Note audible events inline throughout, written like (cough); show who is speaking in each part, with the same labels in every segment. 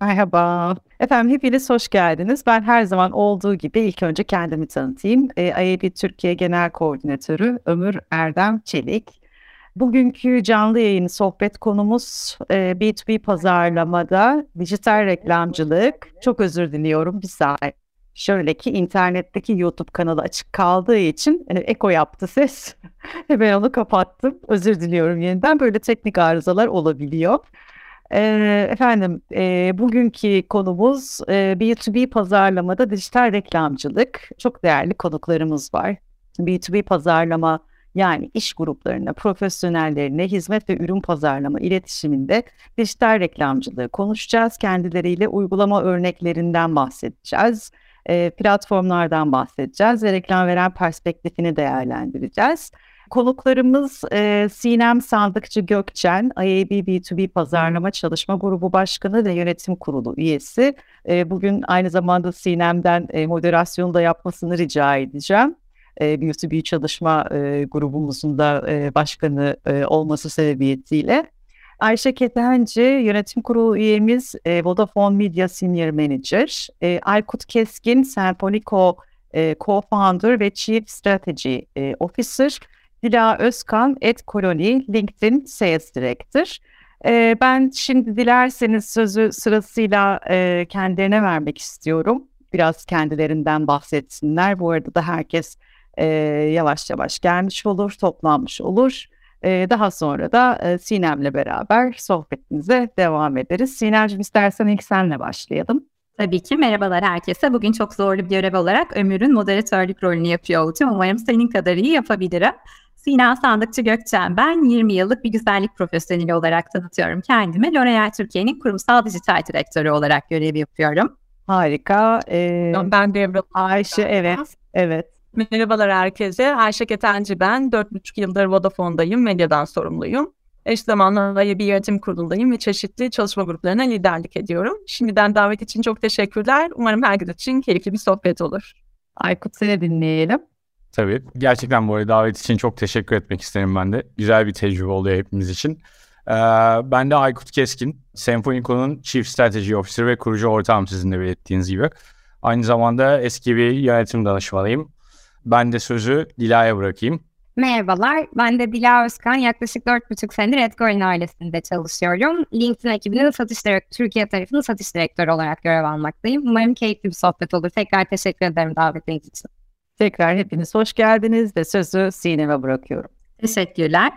Speaker 1: Merhaba. Efendim hepiniz hoş geldiniz. Ben her zaman olduğu gibi ilk önce kendimi tanıtayım. E, IAB Türkiye Genel Koordinatörü Ömür Erdem Çelik. Bugünkü canlı yayın sohbet konumuz e, B2B pazarlamada dijital reklamcılık. Çok özür diliyorum bir saniye. Şöyle ki internetteki YouTube kanalı açık kaldığı için e, eko yaptı ses. (laughs) Hemen onu kapattım. Özür diliyorum yeniden. Böyle teknik arızalar olabiliyor. Efendim bugünkü konumuz e, B2B pazarlamada dijital reklamcılık. Çok değerli konuklarımız var. B2B pazarlama yani iş gruplarına, profesyonellerine hizmet ve ürün pazarlama iletişiminde dijital reklamcılığı konuşacağız. Kendileriyle uygulama örneklerinden bahsedeceğiz. Platformlardan bahsedeceğiz ve reklam veren perspektifini değerlendireceğiz. Konuklarımız e, Sinem Sandıkçı Gökçen, IAB B2B Pazarlama Çalışma Grubu Başkanı ve Yönetim Kurulu üyesi. E, bugün aynı zamanda Sinem'den e, moderasyonu da yapmasını rica edeceğim. E, B2B Çalışma e, grubumuzun da e, başkanı e, olması sebebiyetiyle. Ayşe Ketenci, yönetim kurulu üyemiz e, Vodafone Media Senior Manager. E, Aykut Keskin, Senfonico e, Co-Founder ve Chief Strategy e, Officer. Dila Özkan, Et Koloni, LinkedIn Sales Director. E, ben şimdi dilerseniz sözü sırasıyla e, kendilerine vermek istiyorum. Biraz kendilerinden bahsetsinler. Bu arada da herkes e, yavaş yavaş gelmiş olur, toplanmış olur. E, daha sonra da e, Sinem'le beraber sohbetimize devam ederiz. Sinem'ciğim istersen ilk senle başlayalım.
Speaker 2: Tabii ki merhabalar herkese. Bugün çok zorlu bir görev olarak Ömür'ün moderatörlük rolünü yapıyor olacağım. Umarım senin kadar iyi yapabilirim. Sina Sandıkçı Gökçen ben 20 yıllık bir güzellik profesyoneli olarak tanıtıyorum kendimi. L'Oreal Türkiye'nin kurumsal dijital direktörü olarak görev yapıyorum.
Speaker 1: Harika. Ee,
Speaker 3: ben Devre
Speaker 1: Ayşe evet evet.
Speaker 3: Merhabalar herkese. Ayşe Ketenci ben. 4,5 yıldır Vodafone'dayım. Medyadan sorumluyum. Eş zamanlı bir yönetim kurulundayım ve çeşitli çalışma gruplarına liderlik ediyorum. Şimdiden davet için çok teşekkürler. Umarım herkes için keyifli bir sohbet olur.
Speaker 1: Aykut seni dinleyelim.
Speaker 4: Tabii. Gerçekten bu arada davet için çok teşekkür etmek isterim ben de. Güzel bir tecrübe oluyor hepimiz için. Ee, ben de Aykut Keskin, Senfonico'nun Chief Strategy Officer ve kurucu ortağım sizin de belirttiğiniz gibi. Aynı zamanda eski bir yönetim danışmanıyım. Ben de sözü Dila'ya bırakayım.
Speaker 5: Merhabalar, ben de Dila Özkan. Yaklaşık 4,5 senedir Edgoin ailesinde çalışıyorum. LinkedIn ekibinin satış direktörü, Türkiye tarafının satış direktörü olarak görev almaktayım. Umarım keyifli bir sohbet olur. Tekrar teşekkür ederim davetiniz için.
Speaker 1: Tekrar hepiniz hoş geldiniz ve sözü Sinem'e bırakıyorum.
Speaker 2: Teşekkürler.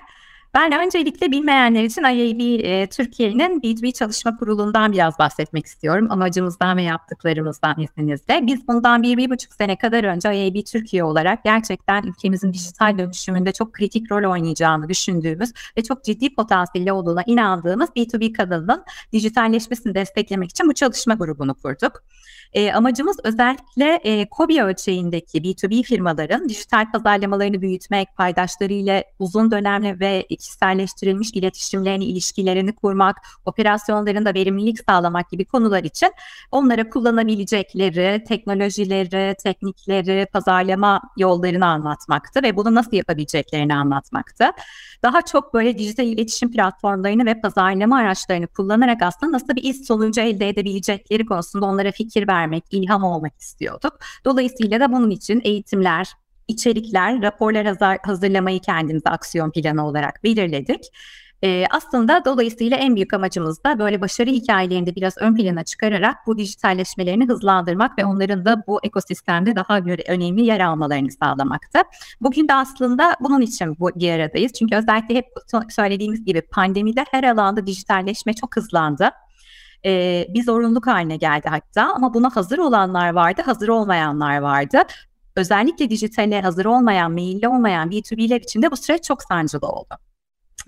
Speaker 2: Ben öncelikle bilmeyenler için IAB e, Türkiye'nin B2B çalışma kurulundan biraz bahsetmek istiyorum. Amacımızdan ve yaptıklarımızdan izninizle. Biz bundan bir, bir buçuk sene kadar önce IAB Türkiye olarak gerçekten ülkemizin dijital dönüşümünde çok kritik rol oynayacağını düşündüğümüz ve çok ciddi potansiyeli olduğuna inandığımız B2B kadının dijitalleşmesini desteklemek için bu çalışma grubunu kurduk. E, amacımız özellikle e, KOBİ ölçeğindeki B2B firmaların dijital pazarlamalarını büyütmek, paydaşlarıyla uzun dönemli ve kişiselleştirilmiş iletişimlerini, ilişkilerini kurmak, operasyonlarında verimlilik sağlamak gibi konular için onlara kullanabilecekleri teknolojileri, teknikleri, pazarlama yollarını anlatmaktı ve bunu nasıl yapabileceklerini anlatmaktı. Daha çok böyle dijital iletişim platformlarını ve pazarlama araçlarını kullanarak aslında nasıl bir iş sonucu elde edebilecekleri konusunda onlara fikir vermek, ilham olmak istiyorduk. Dolayısıyla da bunun için eğitimler, içerikler, raporlar hazır, hazırlamayı kendimize aksiyon planı olarak belirledik. Ee, aslında dolayısıyla en büyük amacımız da böyle başarı hikayelerini biraz ön plana çıkararak bu dijitalleşmelerini hızlandırmak ve onların da bu ekosistemde daha göre önemli yer almalarını sağlamaktı. Bugün de aslında bunun için bu bir aradayız. Çünkü özellikle hep söylediğimiz gibi pandemide her alanda dijitalleşme çok hızlandı e, bir zorunluluk haline geldi hatta ama buna hazır olanlar vardı, hazır olmayanlar vardı. Özellikle dijitale hazır olmayan, meyilli olmayan B2B'ler için de bu süreç çok sancılı oldu.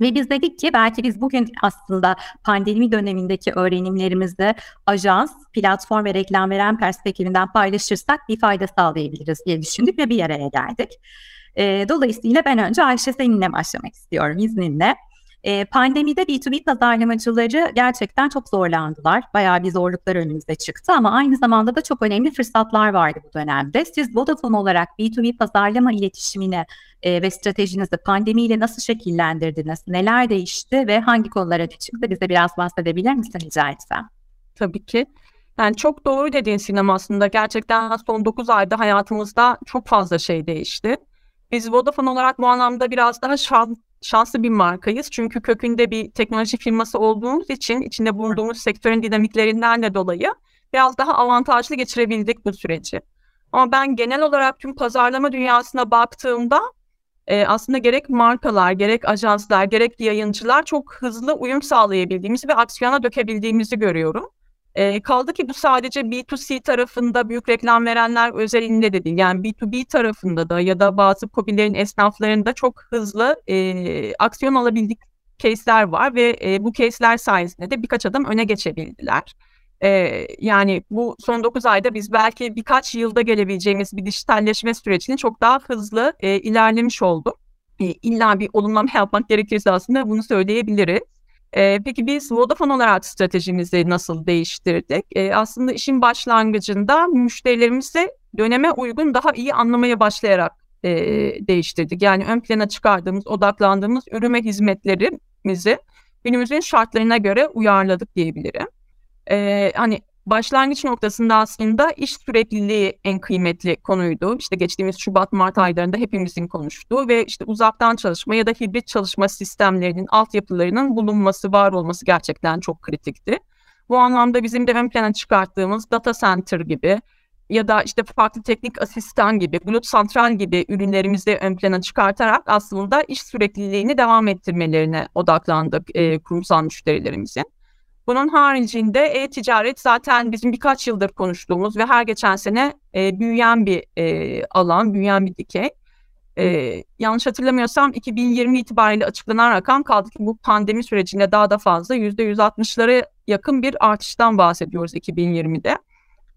Speaker 2: Ve biz dedik ki belki biz bugün aslında pandemi dönemindeki öğrenimlerimizi ajans, platform ve reklam veren perspektifinden paylaşırsak bir fayda sağlayabiliriz diye düşündük ve bir araya geldik. E, dolayısıyla ben önce Ayşe seninle başlamak istiyorum izninle. E, pandemide B2B pazarlamacıları gerçekten çok zorlandılar. Bayağı bir zorluklar önümüzde çıktı ama aynı zamanda da çok önemli fırsatlar vardı bu dönemde. Siz Vodafone olarak B2B pazarlama iletişimini e, ve stratejinizi pandemiyle nasıl şekillendirdiniz? Neler değişti ve hangi konulara çıktı? Bize biraz bahsedebilir misin rica etsem?
Speaker 3: tabii ki. Yani çok doğru dediğin Sinem aslında. Gerçekten son 9 ayda hayatımızda çok fazla şey değişti. Biz Vodafone olarak bu anlamda biraz daha şans, şanslı bir markayız. Çünkü kökünde bir teknoloji firması olduğumuz için içinde bulunduğumuz sektörün dinamiklerinden de dolayı biraz daha avantajlı geçirebildik bu süreci. Ama ben genel olarak tüm pazarlama dünyasına baktığımda e, aslında gerek markalar, gerek ajanslar, gerek yayıncılar çok hızlı uyum sağlayabildiğimizi ve aksiyona dökebildiğimizi görüyorum. E, kaldı ki bu sadece B2C tarafında büyük reklam verenler özelinde de değil. Yani B2B tarafında da ya da bazı COBİ'lerin esnaflarında çok hızlı e, aksiyon alabildik case'ler var ve e, bu case'ler sayesinde de birkaç adım öne geçebildiler. E, yani bu son 9 ayda biz belki birkaç yılda gelebileceğimiz bir dijitalleşme sürecini çok daha hızlı e, ilerlemiş olduk. E, illa bir olumlama yapmak gerekirse aslında bunu söyleyebiliriz. E, peki biz Vodafone olarak stratejimizi nasıl değiştirdik? E, aslında işin başlangıcında müşterilerimizi döneme uygun daha iyi anlamaya başlayarak e, değiştirdik. Yani ön plana çıkardığımız, odaklandığımız ürün ve hizmetlerimizi günümüzün şartlarına göre uyarladık diyebilirim. E, hani başlangıç noktasında aslında iş sürekliliği en kıymetli konuydu. İşte geçtiğimiz Şubat-Mart aylarında hepimizin konuştuğu ve işte uzaktan çalışma ya da hibrit çalışma sistemlerinin, altyapılarının bulunması, var olması gerçekten çok kritikti. Bu anlamda bizim de ön plana çıkarttığımız data center gibi ya da işte farklı teknik asistan gibi, bulut santral gibi ürünlerimizi ön plana çıkartarak aslında iş sürekliliğini devam ettirmelerine odaklandık e, kurumsal müşterilerimizin. Bunun haricinde e-ticaret zaten bizim birkaç yıldır konuştuğumuz ve her geçen sene e, büyüyen bir e, alan, büyüyen bir dikey. E, yanlış hatırlamıyorsam 2020 itibariyle açıklanan rakam kaldı ki bu pandemi sürecinde daha da fazla %160'lara yakın bir artıştan bahsediyoruz 2020'de.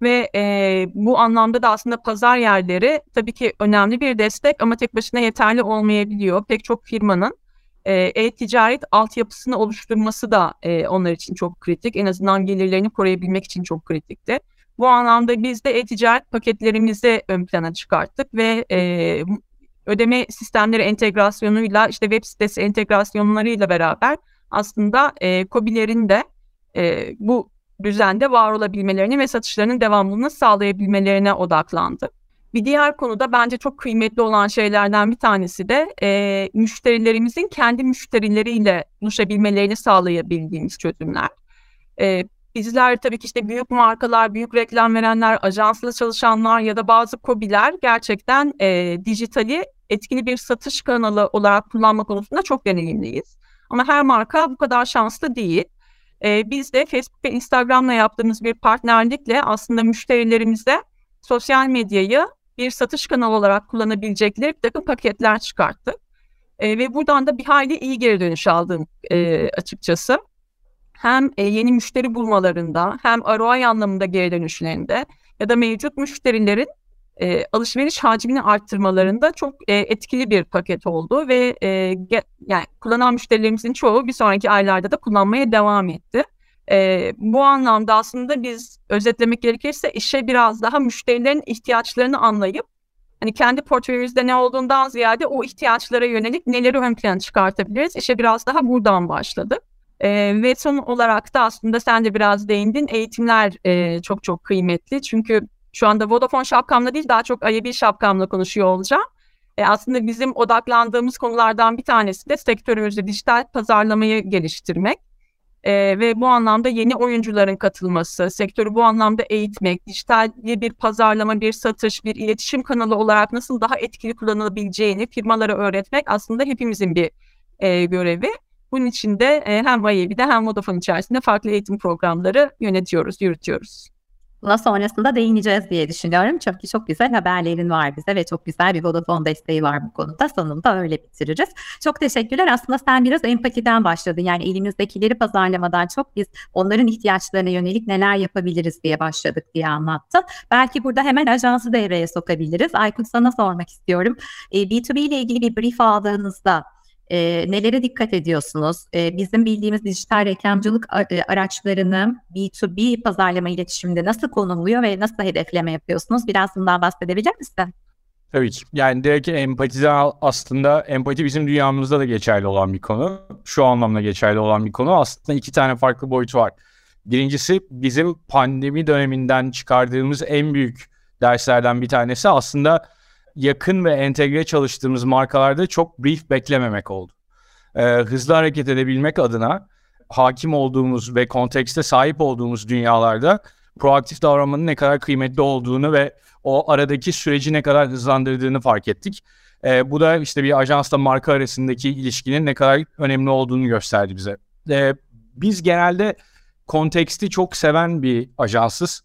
Speaker 3: Ve e, bu anlamda da aslında pazar yerleri tabii ki önemli bir destek ama tek başına yeterli olmayabiliyor. Pek çok firmanın e-ticaret altyapısını oluşturması da e, onlar için çok kritik. En azından gelirlerini koruyabilmek için çok kritikti. Bu anlamda biz de e-ticaret paketlerimizi ön plana çıkarttık ve e, ödeme sistemleri entegrasyonuyla işte web sitesi entegrasyonlarıyla beraber aslında e, COBİ'lerin de e, bu düzende var olabilmelerini ve satışlarının devamlılığını sağlayabilmelerine odaklandı. Bir diğer konuda bence çok kıymetli olan şeylerden bir tanesi de e, müşterilerimizin kendi müşterileriyle buluşabilmelerini sağlayabildiğimiz çözümler. E, bizler tabii ki işte büyük markalar, büyük reklam verenler, ajansla çalışanlar ya da bazı kobiler gerçekten e, dijitali etkili bir satış kanalı olarak kullanma konusunda çok deneyimliyiz. Ama her marka bu kadar şanslı değil. E, biz de Facebook ve Instagram'la yaptığımız bir partnerlikle aslında müşterilerimize sosyal medyayı bir satış kanalı olarak kullanabilecekleri bir takım paketler çıkarttık. E, ve buradan da bir hayli iyi geri dönüş aldım e, açıkçası. Hem e, yeni müşteri bulmalarında hem ROI anlamında geri dönüşlerinde ya da mevcut müşterilerin e, alışveriş hacmini arttırmalarında çok e, etkili bir paket oldu ve e, ge, yani kullanan müşterilerimizin çoğu bir sonraki aylarda da kullanmaya devam etti. E, bu anlamda aslında biz özetlemek gerekirse işe biraz daha müşterilerin ihtiyaçlarını anlayıp hani kendi portföyümüzde ne olduğundan ziyade o ihtiyaçlara yönelik neleri ön plana çıkartabiliriz. İşe biraz daha buradan başladık. E, ve son olarak da aslında sen de biraz değindin eğitimler e, çok çok kıymetli. Çünkü şu anda Vodafone şapkamla değil daha çok IAB şapkamla konuşuyor olacağım. E, aslında bizim odaklandığımız konulardan bir tanesi de sektörümüzde dijital pazarlamayı geliştirmek. E, ve bu anlamda yeni oyuncuların katılması, sektörü bu anlamda eğitmek, dijital bir pazarlama, bir satış, bir iletişim kanalı olarak nasıl daha etkili kullanılabileceğini firmalara öğretmek aslında hepimizin bir e, görevi. Bunun için de e, hem IAB'de hem Vodafone içerisinde farklı eğitim programları yönetiyoruz, yürütüyoruz.
Speaker 2: Buna sonrasında değineceğiz diye düşünüyorum. Çünkü çok güzel haberlerin var bize ve çok güzel bir Vodafone desteği var bu konuda. Sonunda öyle bitiririz. Çok teşekkürler. Aslında sen biraz empatiden başladın. Yani elimizdekileri pazarlamadan çok biz onların ihtiyaçlarına yönelik neler yapabiliriz diye başladık diye anlattın. Belki burada hemen ajansı devreye sokabiliriz. Aykut sana sormak istiyorum. B2B ile ilgili bir brief aldığınızda e, nelere dikkat ediyorsunuz? E, bizim bildiğimiz dijital reklamcılık araçlarını B2B pazarlama iletişiminde nasıl konumluyor ve nasıl hedefleme yapıyorsunuz? Biraz bundan bahsedebilir misin?
Speaker 4: Tabii ki. Yani direkt empati aslında empati bizim dünyamızda da geçerli olan bir konu. Şu anlamda geçerli olan bir konu. Aslında iki tane farklı boyutu var. Birincisi bizim pandemi döneminden çıkardığımız en büyük derslerden bir tanesi aslında yakın ve entegre çalıştığımız markalarda çok brief beklememek oldu. Ee, hızlı hareket edebilmek adına hakim olduğumuz ve kontekste sahip olduğumuz dünyalarda proaktif davranmanın ne kadar kıymetli olduğunu ve o aradaki süreci ne kadar hızlandırdığını fark ettik. Ee, bu da işte bir ajansla marka arasındaki ilişkinin ne kadar önemli olduğunu gösterdi bize. Ee, biz genelde konteksti çok seven bir ajansız.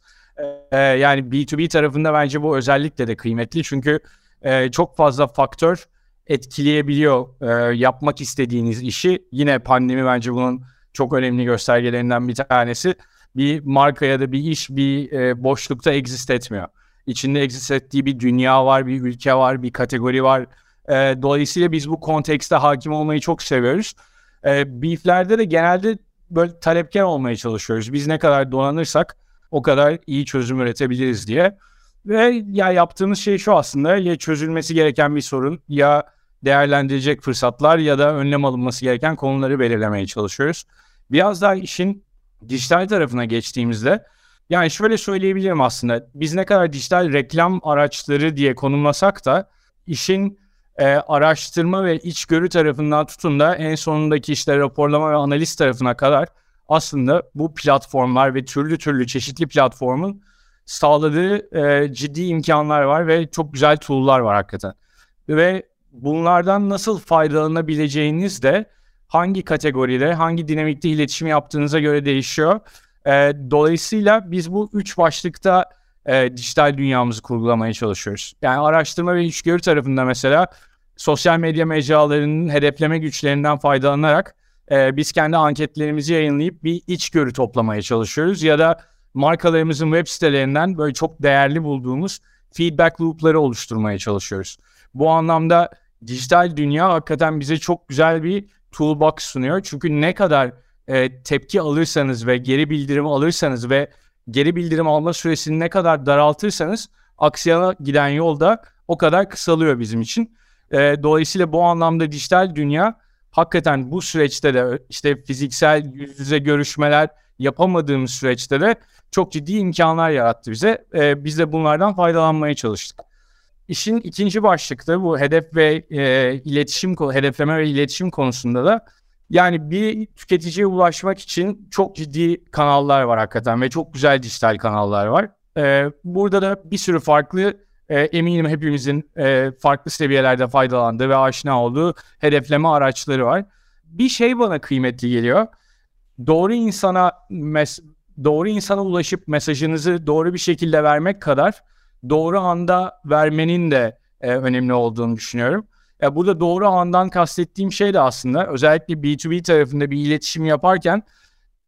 Speaker 4: Ee, yani B2B tarafında bence bu özellikle de kıymetli çünkü e, çok fazla faktör etkileyebiliyor e, yapmak istediğiniz işi. Yine pandemi bence bunun çok önemli göstergelerinden bir tanesi. Bir marka ya da bir iş bir e, boşlukta exist etmiyor. İçinde exist ettiği bir dünya var, bir ülke var, bir kategori var. E, dolayısıyla biz bu kontekste hakim olmayı çok seviyoruz. E, beeflerde de genelde böyle talepkar olmaya çalışıyoruz. Biz ne kadar donanırsak o kadar iyi çözüm üretebiliriz diye. Ve ya yaptığımız şey şu aslında ya çözülmesi gereken bir sorun ya değerlendirecek fırsatlar ya da önlem alınması gereken konuları belirlemeye çalışıyoruz. Biraz daha işin dijital tarafına geçtiğimizde yani şöyle söyleyebilirim aslında biz ne kadar dijital reklam araçları diye konumlasak da işin e, araştırma ve içgörü tarafından tutun da en sonundaki işte raporlama ve analiz tarafına kadar aslında bu platformlar ve türlü türlü çeşitli platformun sağladığı e, ciddi imkanlar var ve çok güzel tool'lar var hakikaten. Ve bunlardan nasıl faydalanabileceğiniz de hangi kategoride, hangi dinamikte iletişim yaptığınıza göre değişiyor. E, dolayısıyla biz bu üç başlıkta e, dijital dünyamızı kurgulamaya çalışıyoruz. Yani araştırma ve içgörü tarafında mesela sosyal medya mecralarının hedefleme güçlerinden faydalanarak e, biz kendi anketlerimizi yayınlayıp bir içgörü toplamaya çalışıyoruz. Ya da markalarımızın web sitelerinden böyle çok değerli bulduğumuz feedback loop'ları oluşturmaya çalışıyoruz. Bu anlamda dijital dünya hakikaten bize çok güzel bir toolbox sunuyor. Çünkü ne kadar e, tepki alırsanız ve geri bildirim alırsanız ve geri bildirim alma süresini ne kadar daraltırsanız aksiyona giden yolda o kadar kısalıyor bizim için. E, dolayısıyla bu anlamda dijital dünya hakikaten bu süreçte de işte fiziksel yüz yüze görüşmeler yapamadığımız süreçte de çok ciddi imkanlar yarattı bize. E, biz de bunlardan faydalanmaya çalıştık. İşin ikinci başlıkta bu hedef ve e, iletişim, hedefleme ve iletişim konusunda da yani bir tüketiciye ulaşmak için çok ciddi kanallar var hakikaten ve çok güzel dijital kanallar var. E, burada da bir sürü farklı e, eminim hepimizin e, farklı seviyelerde faydalandığı ve aşina olduğu hedefleme araçları var. Bir şey bana kıymetli geliyor. Doğru insana mes doğru insana ulaşıp mesajınızı doğru bir şekilde vermek kadar doğru anda vermenin de e, önemli olduğunu düşünüyorum. E, burada doğru andan kastettiğim şey de aslında özellikle B2B tarafında bir iletişim yaparken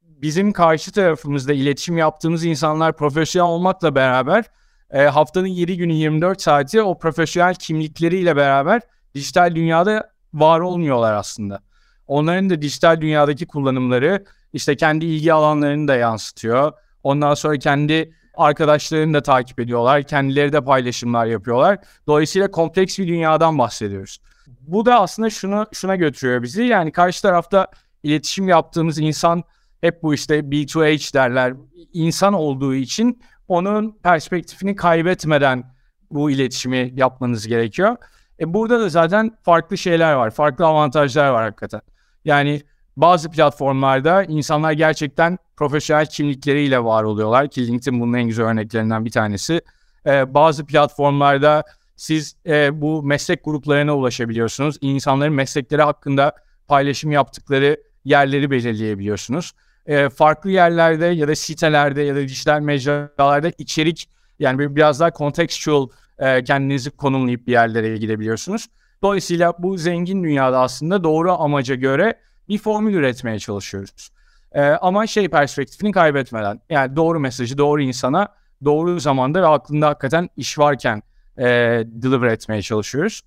Speaker 4: bizim karşı tarafımızda iletişim yaptığımız insanlar profesyonel olmakla beraber e, haftanın 7 günü 24 saati o profesyonel kimlikleriyle beraber dijital dünyada var olmuyorlar aslında. Onların da dijital dünyadaki kullanımları işte kendi ilgi alanlarını da yansıtıyor. Ondan sonra kendi arkadaşlarını da takip ediyorlar. Kendileri de paylaşımlar yapıyorlar. Dolayısıyla kompleks bir dünyadan bahsediyoruz. Bu da aslında şunu şuna götürüyor bizi. Yani karşı tarafta iletişim yaptığımız insan hep bu işte B2H derler. İnsan olduğu için onun perspektifini kaybetmeden bu iletişimi yapmanız gerekiyor. E burada da zaten farklı şeyler var. Farklı avantajlar var hakikaten. Yani bazı platformlarda insanlar gerçekten profesyonel kimlikleriyle var oluyorlar ki LinkedIn bunun en güzel örneklerinden bir tanesi. Ee, bazı platformlarda siz e, bu meslek gruplarına ulaşabiliyorsunuz. İnsanların meslekleri hakkında paylaşım yaptıkları yerleri belirleyebiliyorsunuz. Ee, farklı yerlerde ya da sitelerde ya da dijital mecralarda içerik yani biraz daha contextual e, kendinizi konumlayıp bir yerlere gidebiliyorsunuz. Dolayısıyla bu zengin dünyada aslında doğru amaca göre bir formül üretmeye çalışıyoruz. E, ama şey perspektifini kaybetmeden yani doğru mesajı doğru insana doğru zamanda ve aklında hakikaten iş varken e, deliver etmeye çalışıyoruz.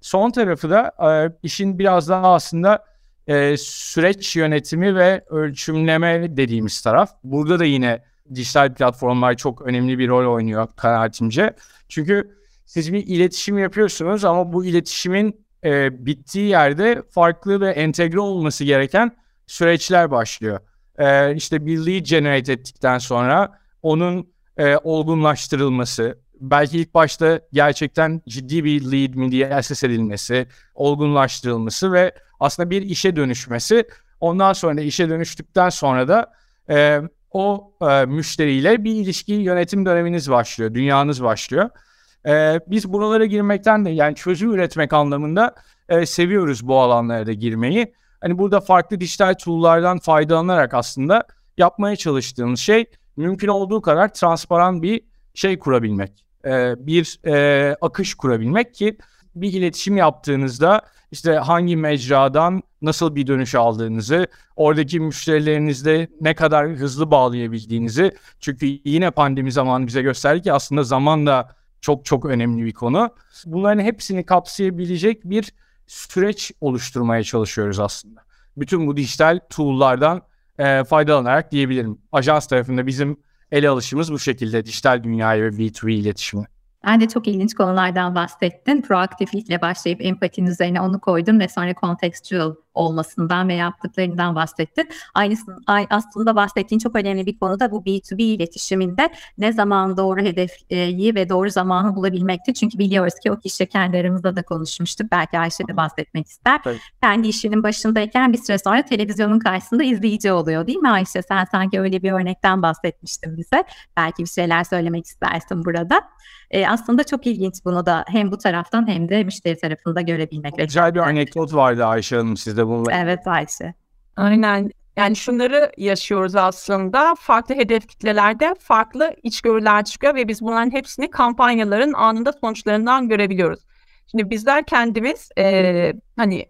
Speaker 4: Son tarafı da e, işin biraz daha aslında e, süreç yönetimi ve ölçümleme dediğimiz taraf. Burada da yine dijital platformlar çok önemli bir rol oynuyor kanaatimce. Çünkü siz bir iletişim yapıyorsunuz ama bu iletişimin e, bittiği yerde farklı ve entegre olması gereken süreçler başlıyor. e, işte bir lead generate ettikten sonra onun e, olgunlaştırılması, belki ilk başta gerçekten ciddi bir lead mi diye assess edilmesi, olgunlaştırılması ve aslında bir işe dönüşmesi. Ondan sonra işe dönüştükten sonra da e, o e, müşteriyle bir ilişki yönetim döneminiz başlıyor, dünyanız başlıyor. E, biz buralara girmekten de yani çözüm üretmek anlamında e, seviyoruz bu alanlara da girmeyi. Hani burada farklı dijital tool'lardan faydalanarak aslında yapmaya çalıştığımız şey mümkün olduğu kadar transparan bir şey kurabilmek. E, bir e, akış kurabilmek ki bir iletişim yaptığınızda işte hangi mecradan nasıl bir dönüş aldığınızı, oradaki müşterilerinizle ne kadar hızlı bağlayabildiğinizi. Çünkü yine pandemi zamanı bize gösterdi ki aslında zaman da çok çok önemli bir konu. Bunların hepsini kapsayabilecek bir süreç oluşturmaya çalışıyoruz aslında. Bütün bu dijital tool'lardan e, faydalanarak diyebilirim. Ajans tarafında bizim ele alışımız bu şekilde dijital dünyayı ve B2B iletişimi.
Speaker 2: Ben de çok ilginç konulardan bahsettin. Proaktiflikle başlayıp empatinin üzerine onu koydun ve sonra contextual olmasından ve yaptıklarından bahsettin. Aynısını, aslında bahsettiğin çok önemli bir konu da bu B2B iletişiminde ne zaman doğru hedefi ve doğru zamanı bulabilmekti. Çünkü biliyoruz ki o kişi kendi aramızda da konuşmuştuk. Belki Ayşe de bahsetmek ister. Tabii. Kendi işinin başındayken bir süre sonra televizyonun karşısında izleyici oluyor değil mi Ayşe? Sen sanki öyle bir örnekten bahsetmiştin bize. Belki bir şeyler söylemek istersin burada. E, aslında çok ilginç bunu da hem bu taraftan hem de müşteri tarafında görebilmek.
Speaker 4: Güzel bir anekdot vardı Ayşe Hanım sizde bununla.
Speaker 2: Evet Ayşe.
Speaker 3: Aynen. Yani şunları yaşıyoruz aslında. Farklı hedef kitlelerde farklı içgörüler çıkıyor ve biz bunların hepsini kampanyaların anında sonuçlarından görebiliyoruz. Şimdi bizler kendimiz e, hani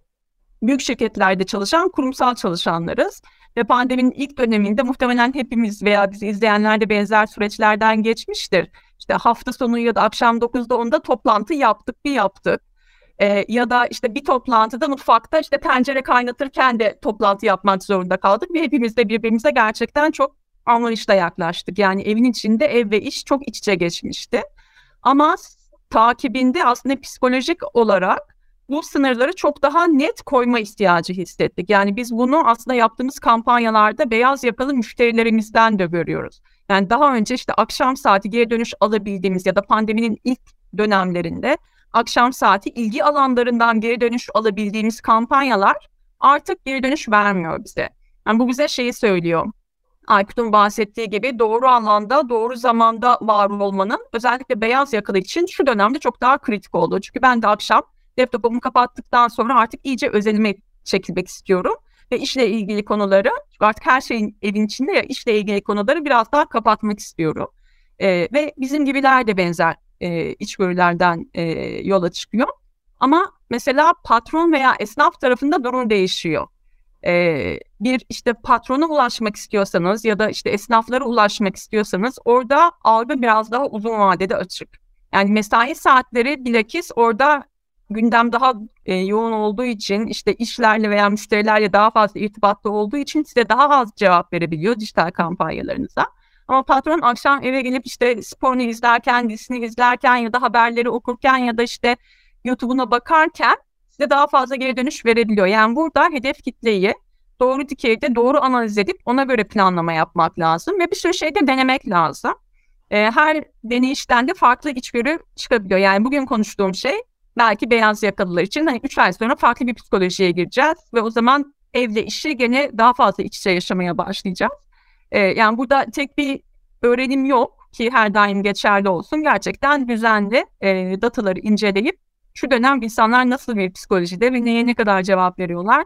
Speaker 3: büyük şirketlerde çalışan kurumsal çalışanlarız. Ve pandeminin ilk döneminde muhtemelen hepimiz veya bizi izleyenler de benzer süreçlerden geçmiştir. İşte hafta sonu ya da akşam 9'da 10'da toplantı yaptık bir yaptık. Ee, ya da işte bir toplantıda mutfakta işte tencere kaynatırken de toplantı yapmak zorunda kaldık ve hepimiz de birbirimize gerçekten çok anlayışla yaklaştık. Yani evin içinde ev ve iş çok iç içe geçmişti. Ama takibinde aslında psikolojik olarak bu sınırları çok daha net koyma ihtiyacı hissettik. Yani biz bunu aslında yaptığımız kampanyalarda beyaz yakalı müşterilerimizden de görüyoruz. Yani daha önce işte akşam saati geri dönüş alabildiğimiz ya da pandeminin ilk dönemlerinde akşam saati ilgi alanlarından geri dönüş alabildiğimiz kampanyalar artık geri dönüş vermiyor bize. Yani bu bize şeyi söylüyor. Aykut'un bahsettiği gibi doğru alanda, doğru zamanda var olmanın özellikle beyaz yakalı için şu dönemde çok daha kritik oldu. Çünkü ben de akşam laptopumu kapattıktan sonra artık iyice özelime çekilmek istiyorum. Ve işle ilgili konuları, artık her şeyin evin içinde ya işle ilgili konuları biraz daha kapatmak istiyorum. E, ve bizim gibiler de benzer e, içgörülerden e, yola çıkıyor. Ama mesela patron veya esnaf tarafında durum değişiyor. Ee, bir işte patrona ulaşmak istiyorsanız ya da işte esnaflara ulaşmak istiyorsanız orada algı biraz daha uzun vadede açık. Yani mesai saatleri bilakis orada gündem daha e, yoğun olduğu için işte işlerle veya müşterilerle daha fazla irtibatta olduğu için size daha az cevap verebiliyor dijital kampanyalarınıza. Ama patron akşam eve gelip işte sporunu izlerken, dizisini izlerken ya da haberleri okurken ya da işte YouTube'una bakarken size daha fazla geri dönüş verebiliyor. Yani burada hedef kitleyi doğru dikeyde doğru analiz edip ona göre planlama yapmak lazım ve bir sürü şey de denemek lazım. Ee, her deneyişten de farklı içgörü çıkabiliyor. Yani bugün konuştuğum şey belki beyaz yakalılar için hani 3 ay sonra farklı bir psikolojiye gireceğiz ve o zaman evle işi gene daha fazla iç içe yaşamaya başlayacağız. Ee, yani burada tek bir öğrenim yok ki her daim geçerli olsun. Gerçekten düzenli e, dataları inceleyip şu dönem insanlar nasıl bir psikolojide ve neye ne kadar cevap veriyorlar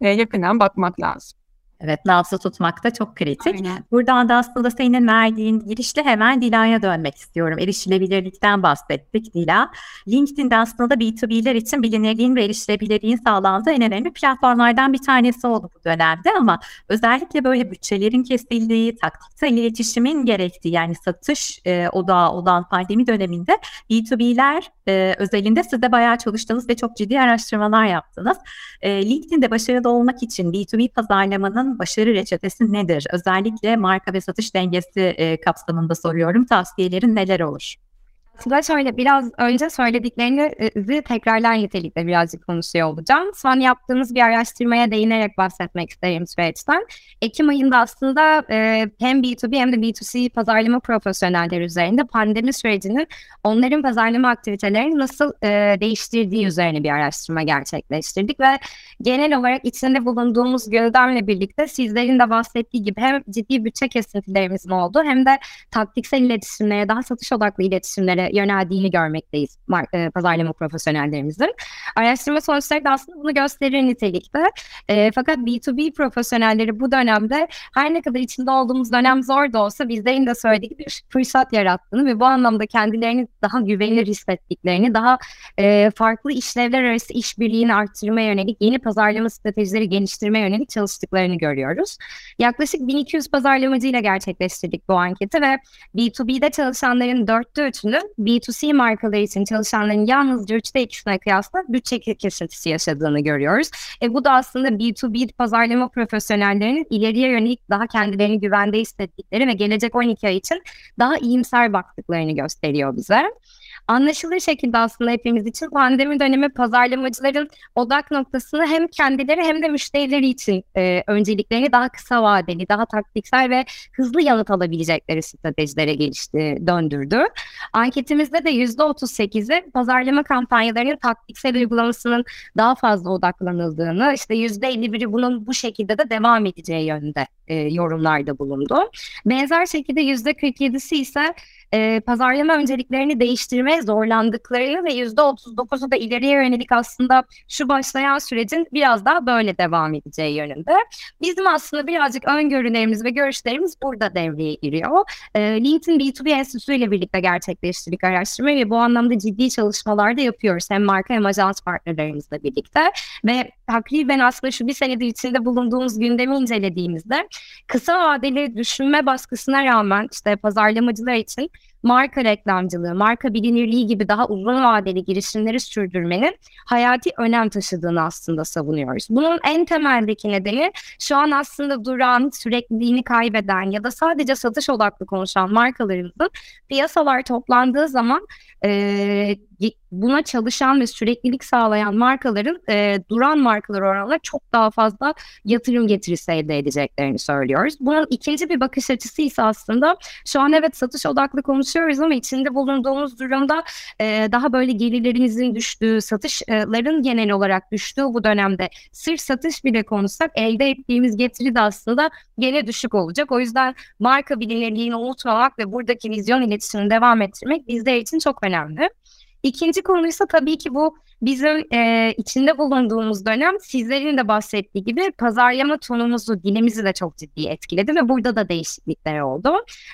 Speaker 3: e, yakından bakmak lazım.
Speaker 2: Evet, nabzı tutmak da çok kritik. Aynen. Buradan da aslında senin verdiğin girişle hemen Dila'ya dönmek istiyorum. Erişilebilirlikten bahsettik Dila. LinkedIn aslında B2B'ler için bilinirliğin ve erişilebilirliğin sağlandığı en önemli platformlardan bir tanesi oldu bu dönemde ama özellikle böyle bütçelerin kesildiği, taktiksel iletişimin gerektiği yani satış e, odağı olan pandemi döneminde B2B'ler e, özelinde siz de bayağı çalıştınız ve çok ciddi araştırmalar yaptınız. E, LinkedIn'de başarılı olmak için B2B pazarlamanın başarı reçetesi nedir? Özellikle marka ve satış dengesi e, kapsamında soruyorum. Tavsiyelerin neler olur?
Speaker 5: Aslında şöyle biraz önce söylediklerini tekrarlar nitelikte birazcık konuşuyor olacağım. Son yaptığımız bir araştırmaya değinerek bahsetmek isterim süreçten. Ekim ayında aslında e, hem B2B hem de B2C pazarlama profesyonelleri üzerinde pandemi sürecinin onların pazarlama aktivitelerini nasıl e, değiştirdiği üzerine bir araştırma gerçekleştirdik ve genel olarak içinde bulunduğumuz gündemle birlikte sizlerin de bahsettiği gibi hem ciddi bütçe kesintilerimizin olduğu hem de taktiksel iletişimlere, daha satış odaklı iletişimlere yöneldiğini görmekteyiz e, pazarlama profesyonellerimizin. Araştırma sonuçları da aslında bunu gösterir nitelikte. E, fakat B2B profesyonelleri bu dönemde her ne kadar içinde olduğumuz dönem zor da olsa bizlerin de söylediği bir fırsat yarattığını ve bu anlamda kendilerini daha güvenilir hissettiklerini, daha e, farklı işlevler arası işbirliğini arttırmaya yönelik yeni pazarlama stratejileri geliştirmeye yönelik çalıştıklarını görüyoruz. Yaklaşık 1200 pazarlamacıyla gerçekleştirdik bu anketi ve B2B'de çalışanların dörtte üçünün B2C markaları için çalışanların yalnızca üçte ikisine kıyasla bütçe kesintisi yaşadığını görüyoruz. E, bu da aslında B2B pazarlama profesyonellerinin ileriye yönelik daha kendilerini güvende hissettikleri ve gelecek 12 ay için daha iyimser baktıklarını gösteriyor bize anlaşılır şekilde aslında hepimiz için pandemi dönemi pazarlamacıların odak noktasını hem kendileri hem de müşterileri için e, önceliklerini daha kısa vadeli, daha taktiksel ve hızlı yanıt alabilecekleri stratejilere gelişti, döndürdü. Anketimizde de %38'i pazarlama kampanyalarının taktiksel uygulamasının daha fazla odaklanıldığını, işte %51'i bunun bu şekilde de devam edeceği yönünde e, yorumlarda bulundu. Benzer şekilde %47'si ise e, pazarlama önceliklerini değiştirmeye zorlandıklarını ve %39'u da ileriye yönelik aslında şu başlayan sürecin biraz daha böyle devam edeceği yönünde. Bizim aslında birazcık öngörülerimiz ve görüşlerimiz burada devreye giriyor. E, LinkedIn B2B Enstitüsü ile birlikte gerçekleştirdik araştırma ve bu anlamda ciddi çalışmalar da yapıyoruz. Hem marka hem ajans partnerlerimizle birlikte ve takriben aslında şu bir senedir içinde bulunduğumuz gündemi incelediğimizde kısa vadeli düşünme baskısına rağmen işte pazarlamacılar için marka reklamcılığı, marka bilinirliği gibi daha uzun vadeli girişimleri sürdürmenin hayati önem taşıdığını aslında savunuyoruz. Bunun en temeldeki nedeni şu an aslında duran, sürekliliğini kaybeden ya da sadece satış odaklı konuşan markalarımızın piyasalar toplandığı zaman e, buna çalışan ve süreklilik sağlayan markaların e, duran markalar oranla çok daha fazla yatırım getirisi elde edeceklerini söylüyoruz. Bunun ikinci bir bakış açısı ise aslında şu an evet satış odaklı konuşuyoruz ama içinde bulunduğumuz durumda e, daha böyle gelirlerimizin düştüğü, satışların genel olarak düştüğü bu dönemde sırf satış bile konuşsak elde ettiğimiz getiri de aslında gene düşük olacak. O yüzden marka bilinirliğini unutmamak ve buradaki vizyon iletişimini devam ettirmek bizler için çok önemli. İkinci konuysa tabii ki bu bizim e, içinde bulunduğumuz dönem sizlerin de bahsettiği gibi pazarlama tonumuzu, dilimizi de çok ciddi etkiledi ve burada da değişiklikler oldu.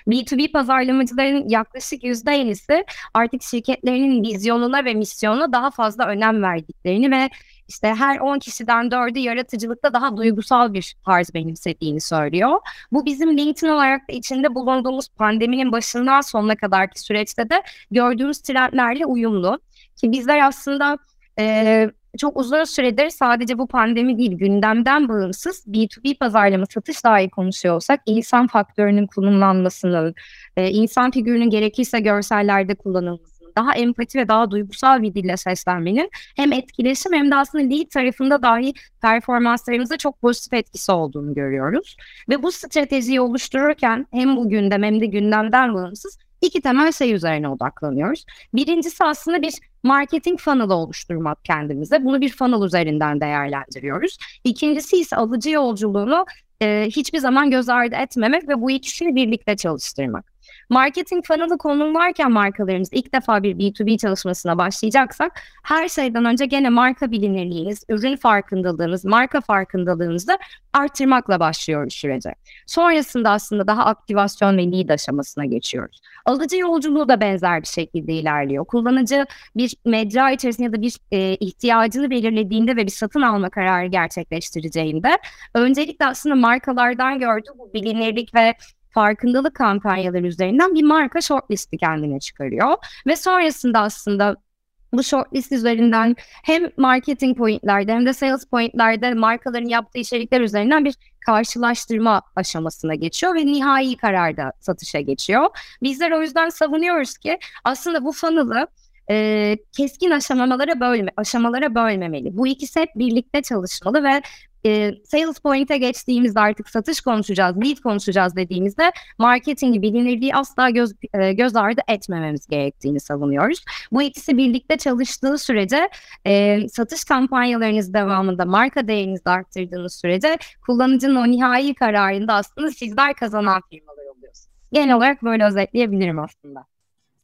Speaker 5: B2B pazarlamacıların yaklaşık %50'si artık şirketlerinin vizyonuna ve misyonuna daha fazla önem verdiklerini ve işte her 10 kişiden 4'ü yaratıcılıkta daha duygusal bir tarz benimsediğini söylüyor. Bu bizim LinkedIn olarak da içinde bulunduğumuz pandeminin başından sonuna kadarki süreçte de gördüğümüz trendlerle uyumlu. Ki bizler aslında e, çok uzun süredir sadece bu pandemi değil gündemden bağımsız B2B pazarlama satış dahi konuşuyor olsak insan faktörünün kullanılmasının, e, insan figürünün gerekirse görsellerde kullanılması daha empati ve daha duygusal bir dille seslenmenin hem etkileşim hem de aslında lead tarafında dahi performanslarımıza çok pozitif etkisi olduğunu görüyoruz. Ve bu stratejiyi oluştururken hem bu gündem hem de gündemden bağımsız iki temel şey üzerine odaklanıyoruz. Birincisi aslında bir marketing funnel oluşturmak kendimize. Bunu bir funnel üzerinden değerlendiriyoruz. İkincisi ise alıcı yolculuğunu e, hiçbir zaman göz ardı etmemek ve bu ikisini birlikte çalıştırmak. Marketing funnel'ı konumlarken markalarımız ilk defa bir B2B çalışmasına başlayacaksak her şeyden önce gene marka bilinirliğiniz, ürün farkındalığınız, marka farkındalığınızı arttırmakla başlıyoruz sürece. Sonrasında aslında daha aktivasyon ve lead aşamasına geçiyoruz. Alıcı yolculuğu da benzer bir şekilde ilerliyor. Kullanıcı bir mecra içerisinde ya da bir e, ihtiyacını belirlediğinde ve bir satın alma kararı gerçekleştireceğinde öncelikle aslında markalardan gördüğü bu bilinirlik ve farkındalık kampanyaları üzerinden bir marka shortlist'i kendine çıkarıyor. Ve sonrasında aslında bu shortlist üzerinden hem marketing pointlerde hem de sales pointlerde markaların yaptığı içerikler üzerinden bir karşılaştırma aşamasına geçiyor ve nihai kararda satışa geçiyor. Bizler o yüzden savunuyoruz ki aslında bu funnel'ı e, keskin aşamalara bölme, aşamalara bölmemeli. Bu ikisi hep birlikte çalışmalı ve e, sales point'e geçtiğimizde artık satış konuşacağız, lead konuşacağız dediğimizde marketingi bilinirliği asla göz, e, göz ardı etmememiz gerektiğini savunuyoruz. Bu ikisi birlikte çalıştığı sürece e, satış kampanyalarınız devamında marka değerinizi arttırdığınız sürece kullanıcının o nihai kararında aslında sizler kazanan firmalar oluyorsunuz. Genel olarak böyle özetleyebilirim aslında.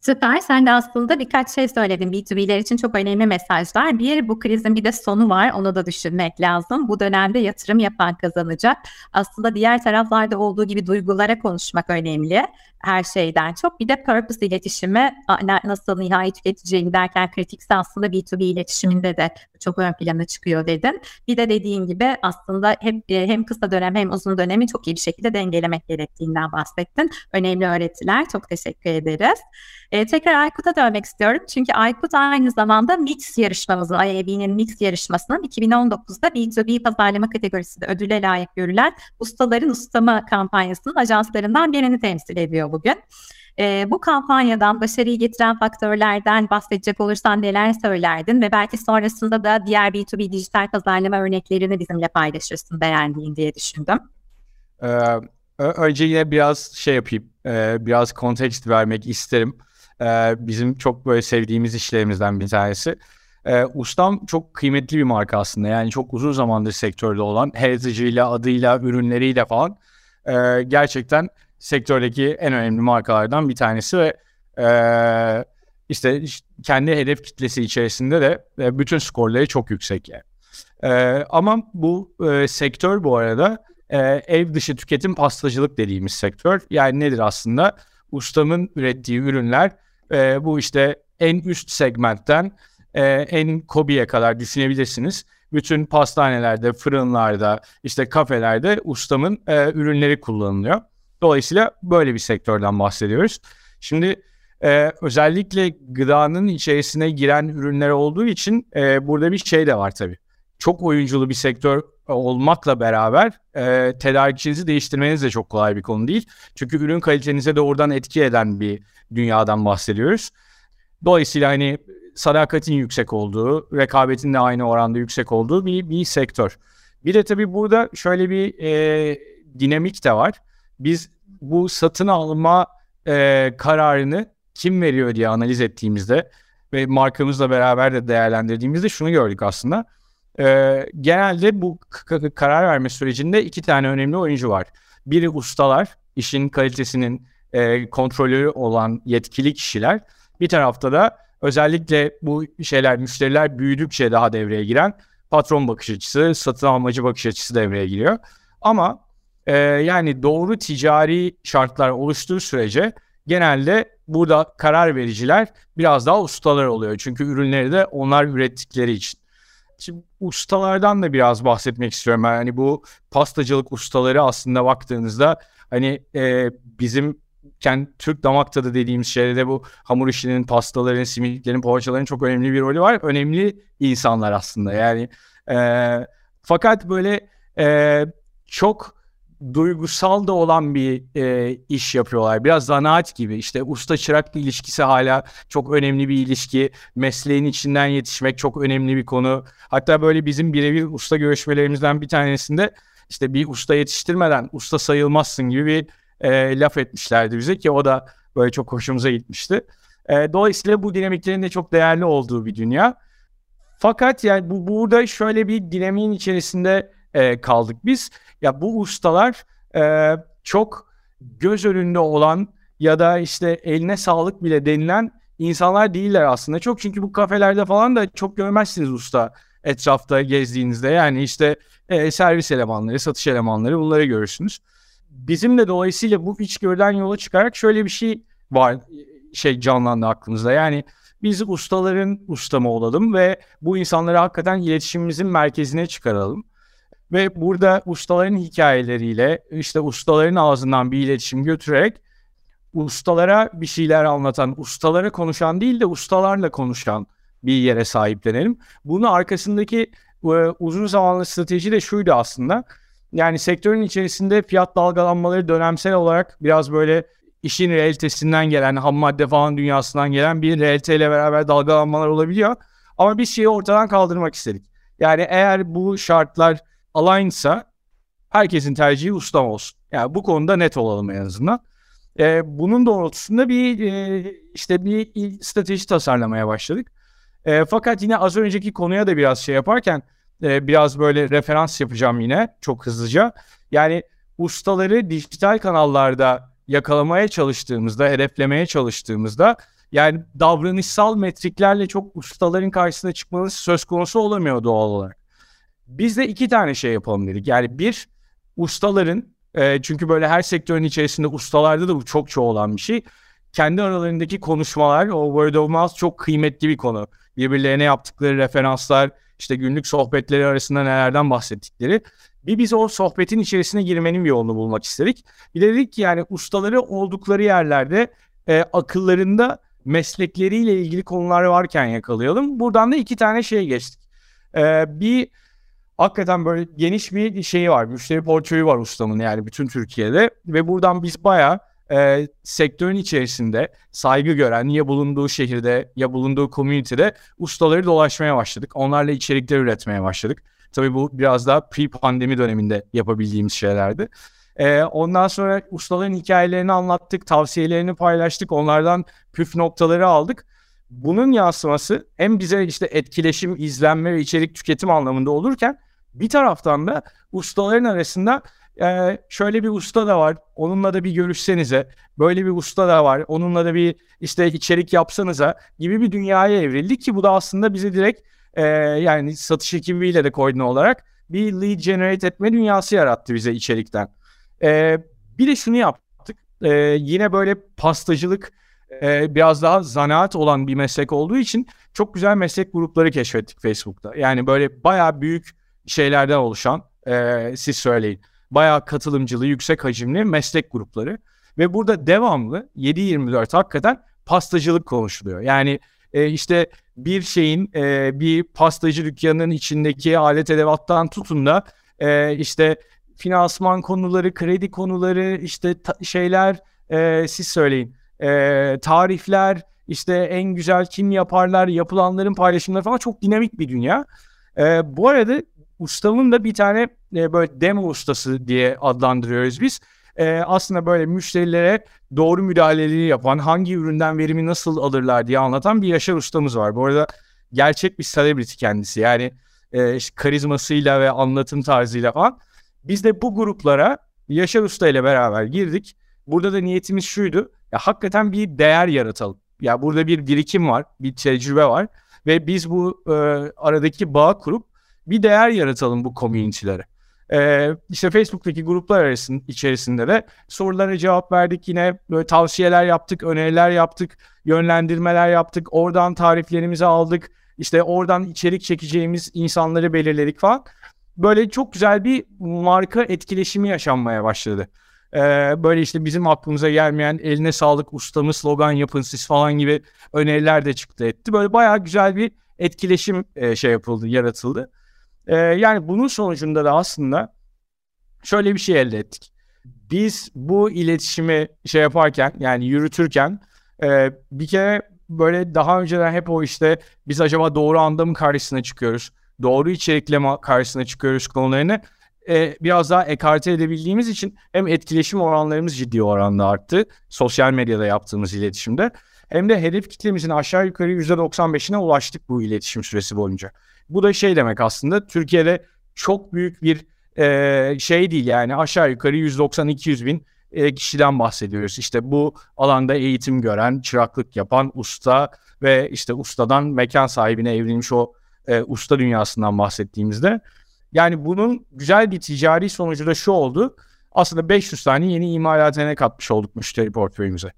Speaker 2: Süper. Sen de aslında birkaç şey söyledin. B2B'ler için çok önemli mesajlar. Bir, bu krizin bir de sonu var. Onu da düşünmek lazım. Bu dönemde yatırım yapan kazanacak. Aslında diğer taraflarda olduğu gibi duygulara konuşmak önemli. Her şeyden çok. Bir de purpose iletişimi nasıl nihai tüketiciye giderken kritikse aslında B2B iletişiminde de çok ön plana çıkıyor dedin. Bir de dediğin gibi aslında hem, hem kısa dönem hem uzun dönemi çok iyi bir şekilde dengelemek gerektiğinden bahsettin. Önemli öğretiler. Çok teşekkür ederiz. E, tekrar Aykut'a dönmek istiyorum. Çünkü Aykut aynı zamanda Mix yarışmamızın, IAB'nin Mix yarışmasının 2019'da B2B pazarlama kategorisinde ödüle layık görülen Ustaların Ustamı kampanyasının ajanslarından birini temsil ediyor bugün. E, bu kampanyadan başarıyı getiren faktörlerden bahsedecek olursan neler söylerdin ve belki sonrasında da diğer B2B dijital pazarlama örneklerini bizimle paylaşırsın beğendiğin diye düşündüm.
Speaker 4: Ee, önce yine biraz şey yapayım, e, biraz kontekst vermek isterim e, bizim çok böyle sevdiğimiz işlerimizden bir tanesi. E, Ustam çok kıymetli bir marka aslında. Yani çok uzun zamandır sektörde olan heritage'ıyla, adıyla, ürünleriyle falan e, gerçekten sektördeki en önemli markalardan bir tanesi ve e, işte kendi hedef kitlesi içerisinde de e, bütün skorları çok yüksek yani. E, ama bu e, sektör bu arada e, ev dışı tüketim pastacılık dediğimiz sektör. Yani nedir aslında? Ustamın ürettiği ürünler e, bu işte en üst segmentten e, en kobiye kadar düşünebilirsiniz. Bütün pastanelerde, fırınlarda, işte kafelerde ustamın e, ürünleri kullanılıyor. Dolayısıyla böyle bir sektörden bahsediyoruz. Şimdi e, özellikle gıdanın içerisine giren ürünler olduğu için e, burada bir şey de var tabii. Çok oyunculu bir sektör olmakla beraber e, tedarikçinizi değiştirmeniz de çok kolay bir konu değil. Çünkü ürün kalitenize doğrudan etki eden bir dünyadan bahsediyoruz. Dolayısıyla hani sadakatin yüksek olduğu, rekabetin de aynı oranda yüksek olduğu bir, bir sektör. Bir de tabii burada şöyle bir e, dinamik de var. Biz bu satın alma e, kararını kim veriyor diye analiz ettiğimizde ve markamızla beraber de değerlendirdiğimizde şunu gördük aslında. E, genelde bu karar verme sürecinde iki tane önemli oyuncu var. Biri ustalar, işin kalitesinin e, kontrolü olan yetkili kişiler. Bir tarafta da özellikle bu şeyler müşteriler büyüdükçe daha devreye giren patron bakış açısı, satın almacı bakış açısı devreye giriyor. Ama e, yani doğru ticari şartlar oluştuğu sürece genelde burada karar vericiler biraz daha ustalar oluyor. Çünkü ürünleri de onlar ürettikleri için. Şimdi ustalardan da biraz bahsetmek istiyorum. Hani bu pastacılık ustaları aslında baktığınızda hani e, bizim kendi Türk damak tadı dediğimiz şeyde bu hamur işinin, pastaların, simitlerin, poğaçaların çok önemli bir rolü var. Önemli insanlar aslında yani. E, fakat böyle e, çok duygusal da olan bir e, iş yapıyorlar. Biraz zanaat gibi. İşte usta çırak ilişkisi hala çok önemli bir ilişki. Mesleğin içinden yetişmek çok önemli bir konu. Hatta böyle bizim birebir usta görüşmelerimizden bir tanesinde işte bir usta yetiştirmeden usta sayılmazsın gibi bir e, laf etmişlerdi bize ki o da böyle çok hoşumuza gitmişti. E, dolayısıyla bu dinamiklerin de çok değerli olduğu bir dünya. Fakat yani bu burada şöyle bir dinamiğin içerisinde e, kaldık biz. Ya bu ustalar e, çok göz önünde olan ya da işte eline sağlık bile denilen insanlar değiller aslında. Çok çünkü bu kafelerde falan da çok görmezsiniz usta etrafta gezdiğinizde. Yani işte e, servis elemanları, satış elemanları bunları görürsünüz. Bizim de dolayısıyla bu içgörüden yola çıkarak şöyle bir şey var şey canlandı aklımızda. Yani biz ustaların ustamı olalım ve bu insanları hakikaten iletişimimizin merkezine çıkaralım. Ve burada ustaların hikayeleriyle işte ustaların ağzından bir iletişim götürerek ustalara bir şeyler anlatan, ustalara konuşan değil de ustalarla konuşan bir yere sahiplenelim. Bunun arkasındaki e, uzun zamanlı strateji de şuydu aslında. Yani sektörün içerisinde fiyat dalgalanmaları dönemsel olarak biraz böyle işin realitesinden gelen, ham madde falan dünyasından gelen bir realiteyle beraber dalgalanmalar olabiliyor. Ama biz şeyi ortadan kaldırmak istedik. Yani eğer bu şartlar alignsa herkesin tercihi ustam olsun. Yani bu konuda net olalım en azından. Ee, bunun doğrultusunda bir e, işte bir strateji tasarlamaya başladık. E, fakat yine az önceki konuya da biraz şey yaparken e, biraz böyle referans yapacağım yine çok hızlıca. Yani ustaları dijital kanallarda yakalamaya çalıştığımızda, hedeflemeye çalıştığımızda yani davranışsal metriklerle çok ustaların karşısına çıkmanız söz konusu olamıyor doğal olarak. Biz de iki tane şey yapalım dedik. Yani bir, ustaların e, çünkü böyle her sektörün içerisinde ustalarda da bu çok çoğu olan bir şey. Kendi aralarındaki konuşmalar, o word of mouth çok kıymetli bir konu. Birbirlerine yaptıkları referanslar, işte günlük sohbetleri arasında nelerden bahsettikleri. Bir biz o sohbetin içerisine girmenin bir yolunu bulmak istedik. Bir de dedik ki yani ustaları oldukları yerlerde e, akıllarında meslekleriyle ilgili konular varken yakalayalım. Buradan da iki tane şey geçtik. E, bir hakikaten böyle geniş bir şeyi var. Müşteri portföyü var ustamın yani bütün Türkiye'de. Ve buradan biz bayağı e, sektörün içerisinde saygı gören ya bulunduğu şehirde ya bulunduğu komünitede ustaları dolaşmaya başladık. Onlarla içerikler üretmeye başladık. Tabii bu biraz daha pre-pandemi döneminde yapabildiğimiz şeylerdi. Ee, ondan sonra ustaların hikayelerini anlattık, tavsiyelerini paylaştık, onlardan püf noktaları aldık. Bunun yansıması hem bize işte etkileşim, izlenme ve içerik tüketim anlamında olurken bir taraftan da ustaların arasında e, şöyle bir usta da var, onunla da bir görüşsenize, böyle bir usta da var, onunla da bir işte içerik yapsanıza gibi bir dünyaya evrildi ki bu da aslında bizi direkt e, yani satış ekibiyle de koordine olarak bir lead generate etme dünyası yarattı bize içerikten. E, bir de şunu yaptık. E, yine böyle pastacılık e, biraz daha zanaat olan bir meslek olduğu için çok güzel meslek grupları keşfettik Facebook'ta. Yani böyle bayağı büyük şeylerden oluşan e, siz söyleyin. Bayağı katılımcılığı yüksek hacimli meslek grupları. Ve burada devamlı 7-24 hakikaten pastacılık konuşuluyor. Yani e, işte bir şeyin e, bir pastacı dükkanının içindeki alet edevattan tutun da e, işte finansman konuları, kredi konuları, işte şeyler e, siz söyleyin. E, tarifler, işte en güzel kim yaparlar, yapılanların paylaşımları falan çok dinamik bir dünya. E, bu arada ustamın da bir tane e, böyle demo ustası diye adlandırıyoruz biz. E, aslında böyle müşterilere doğru müdahaleleri yapan, hangi üründen verimi nasıl alırlar diye anlatan bir Yaşar ustamız var. Bu arada gerçek bir celebrity kendisi. Yani e, işte karizmasıyla ve anlatım tarzıyla falan. Biz de bu gruplara Yaşar Usta ile beraber girdik. Burada da niyetimiz şuydu. Ya hakikaten bir değer yaratalım. Ya burada bir birikim var, bir tecrübe var ve biz bu e, aradaki bağ kurup bir değer yaratalım bu community'lere. Ee, işte Facebook'taki gruplar arasında içerisinde de sorulara cevap verdik yine böyle tavsiyeler yaptık, öneriler yaptık, yönlendirmeler yaptık. Oradan tariflerimizi aldık. İşte oradan içerik çekeceğimiz insanları belirledik falan. Böyle çok güzel bir marka etkileşimi yaşanmaya başladı. Ee, böyle işte bizim aklımıza gelmeyen eline sağlık ustamı slogan yapın siz falan gibi öneriler de çıktı etti. Böyle bayağı güzel bir etkileşim e, şey yapıldı, yaratıldı. Ee, yani bunun sonucunda da aslında şöyle bir şey elde ettik. Biz bu iletişimi şey yaparken yani yürütürken e, bir kere böyle daha önceden hep o işte biz acaba doğru anda mı karşısına çıkıyoruz? Doğru içerikle karşısına çıkıyoruz konularını e, biraz daha ekarte edebildiğimiz için hem etkileşim oranlarımız ciddi oranda arttı. Sosyal medyada yaptığımız iletişimde. Hem de hedef kitlemizin aşağı yukarı %95'ine ulaştık bu iletişim süresi boyunca. Bu da şey demek aslında Türkiye'de çok büyük bir e, şey değil yani aşağı yukarı 190-200 bin e, kişiden bahsediyoruz. İşte bu alanda eğitim gören, çıraklık yapan usta ve işte ustadan mekan sahibine evrilmiş o e, usta dünyasından bahsettiğimizde. Yani bunun güzel bir ticari sonucu da şu oldu. Aslında 500 tane yeni imalathaneye katmış olduk müşteri portföyümüze.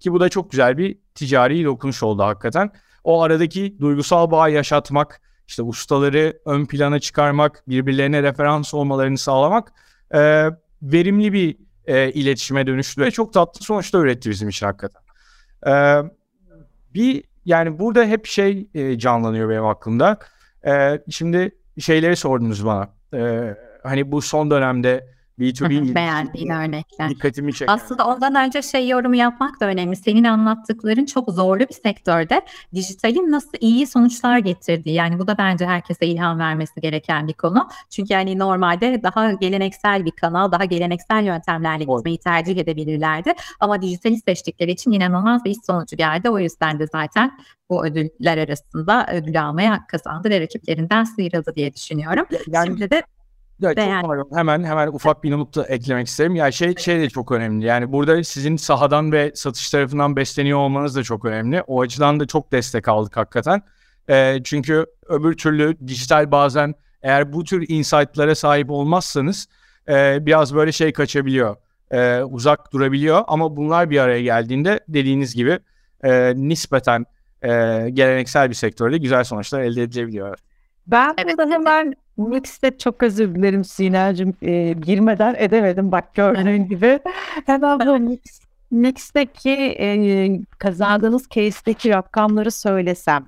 Speaker 4: Ki bu da çok güzel bir ticari dokunuş oldu hakikaten. O aradaki duygusal bağ yaşatmak, işte ustaları ön plana çıkarmak, birbirlerine referans olmalarını sağlamak e, verimli bir e, iletişime dönüştü ve çok tatlı sonuçlar üretti bizim için hakikaten. E, bir yani burada hep şey e, canlanıyor benim aklımda. E, şimdi şeyleri sordunuz bana. E, hani bu son dönemde B2B (laughs)
Speaker 2: beğendiğin (laughs) örnekler.
Speaker 4: dikkatimi çeken.
Speaker 2: Aslında ondan önce şey yorumu yapmak da önemli. Senin anlattıkların çok zorlu bir sektörde dijitalin nasıl iyi sonuçlar getirdiği. Yani bu da bence herkese ilham vermesi gereken bir konu. Çünkü yani normalde daha geleneksel bir kanal, daha geleneksel yöntemlerle gitmeyi tercih edebilirlerdi. Ama dijitali seçtikleri için inanılmaz bir iş sonucu geldi. O yüzden de zaten bu ödüller arasında ödül almaya hak kazandı ve rakiplerinden sıyrıldı diye düşünüyorum.
Speaker 4: Yani-
Speaker 2: Şimdi de
Speaker 4: Ya çok pardon. Hemen hemen ufak bir not da eklemek isterim. Ya şey şey de çok önemli. Yani burada sizin sahadan ve satış tarafından besleniyor olmanız da çok önemli. O açıdan da çok destek aldık hakikaten. Ee, çünkü öbür türlü dijital bazen eğer bu tür insight'lara sahip olmazsanız e, biraz böyle şey kaçabiliyor. E, uzak durabiliyor ama bunlar bir araya geldiğinde dediğiniz gibi e, nispeten e, geleneksel bir sektörde güzel sonuçlar elde edilebiliyor.
Speaker 1: Ben
Speaker 2: Evet.
Speaker 1: burada hemen Mix'te çok özür dilerim Siner'cim e, girmeden edemedim bak gördüğün gibi. Hemen bu Mix, Mix'teki e, kazandığınız case'deki rakamları söylesem.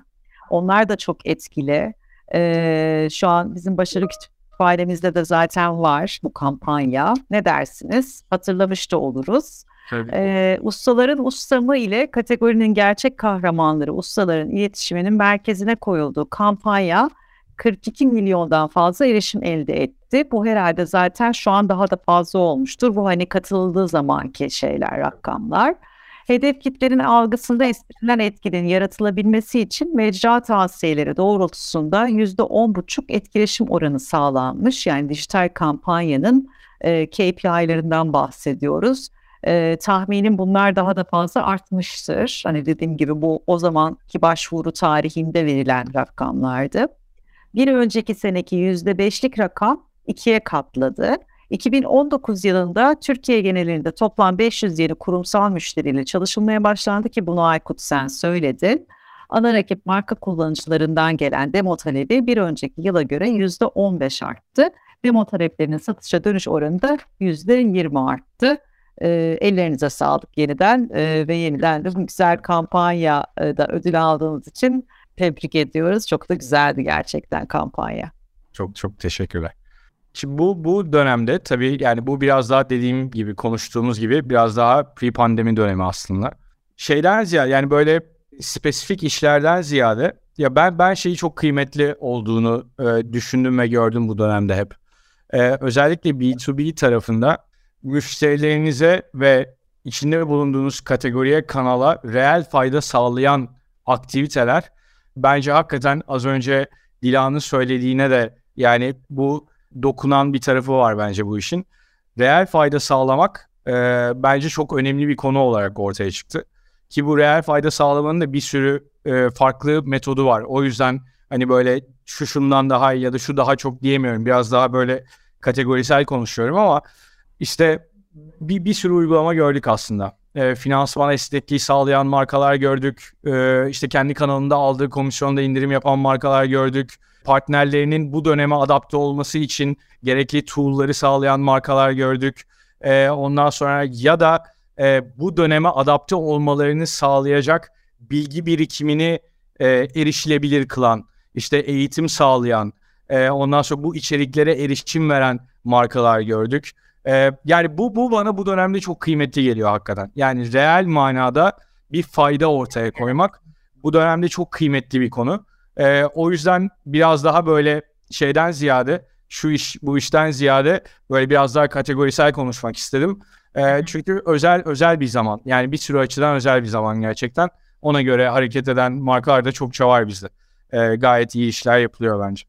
Speaker 1: Onlar da çok etkili. E, şu an bizim başarı kütüphanemizde de zaten var bu kampanya. Ne dersiniz? Hatırlamış da oluruz.
Speaker 4: Tabii.
Speaker 1: Ee, ustaların ustamı ile kategorinin gerçek kahramanları ustaların iletişiminin merkezine koyulduğu kampanya 42 milyondan fazla erişim elde etti. Bu herhalde zaten şu an daha da fazla olmuştur. Bu hani katıldığı zamanki şeyler, rakamlar. Hedef kitlerin algısında istenilen etkinin yaratılabilmesi için mecra tavsiyeleri doğrultusunda %10,5 etkileşim oranı sağlanmış. Yani dijital kampanyanın e, KPI'lerinden bahsediyoruz. E, tahminim bunlar daha da fazla artmıştır. Hani dediğim gibi bu o zamanki başvuru tarihinde verilen rakamlardı. Bir önceki seneki %5'lik rakam ikiye katladı. 2019 yılında Türkiye genelinde toplam 500 yeni kurumsal müşteriyle çalışılmaya başlandı ki bunu Aykut sen söyledin. Ana rakip marka kullanıcılarından gelen demo talebi bir önceki yıla göre %15 arttı. Demo taleplerinin satışa dönüş oranı da %20 arttı. E, ellerinize sağlık yeniden e, ve yeniden de bu güzel kampanya e, ödül aldığınız için tebrik ediyoruz. Çok da güzeldi gerçekten kampanya.
Speaker 4: Çok çok teşekkürler. Şimdi bu bu dönemde tabii yani bu biraz daha dediğim gibi konuştuğumuz gibi biraz daha pre-pandemi dönemi aslında. Şeyden ziyade yani böyle spesifik işlerden ziyade ya ben ben şeyi çok kıymetli olduğunu e, düşündüm ve gördüm bu dönemde hep. E, özellikle B2B tarafında müşterilerinize ve içinde bulunduğunuz kategoriye kanala reel fayda sağlayan aktiviteler bence hakikaten az önce Dilan'ın söylediğine de yani bu dokunan bir tarafı var bence bu işin. Reel fayda sağlamak e, bence çok önemli bir konu olarak ortaya çıktı. Ki bu reel fayda sağlamanın da bir sürü e, farklı metodu var. O yüzden hani böyle şu şundan daha iyi ya da şu daha çok diyemiyorum. Biraz daha böyle kategorisel konuşuyorum ama işte bir, bir sürü uygulama gördük aslında. E, finansman esnekliği sağlayan markalar gördük. E, işte kendi kanalında aldığı komisyonda indirim yapan markalar gördük. Partnerlerinin bu döneme adapte olması için gerekli tool'ları sağlayan markalar gördük. E, ondan sonra ya da e, bu döneme adapte olmalarını sağlayacak bilgi birikimini e, erişilebilir kılan, işte eğitim sağlayan, e, ondan sonra bu içeriklere erişim veren markalar gördük. E, yani bu bu bana bu dönemde çok kıymetli geliyor hakikaten. Yani reel manada bir fayda ortaya koymak bu dönemde çok kıymetli bir konu. E, o yüzden biraz daha böyle şeyden ziyade şu iş bu işten ziyade böyle biraz daha kategorisel konuşmak istedim. E, çünkü özel özel bir zaman. Yani bir sürü açıdan özel bir zaman gerçekten. Ona göre hareket eden markalar da çokça var bizde. E, gayet iyi işler yapılıyor bence.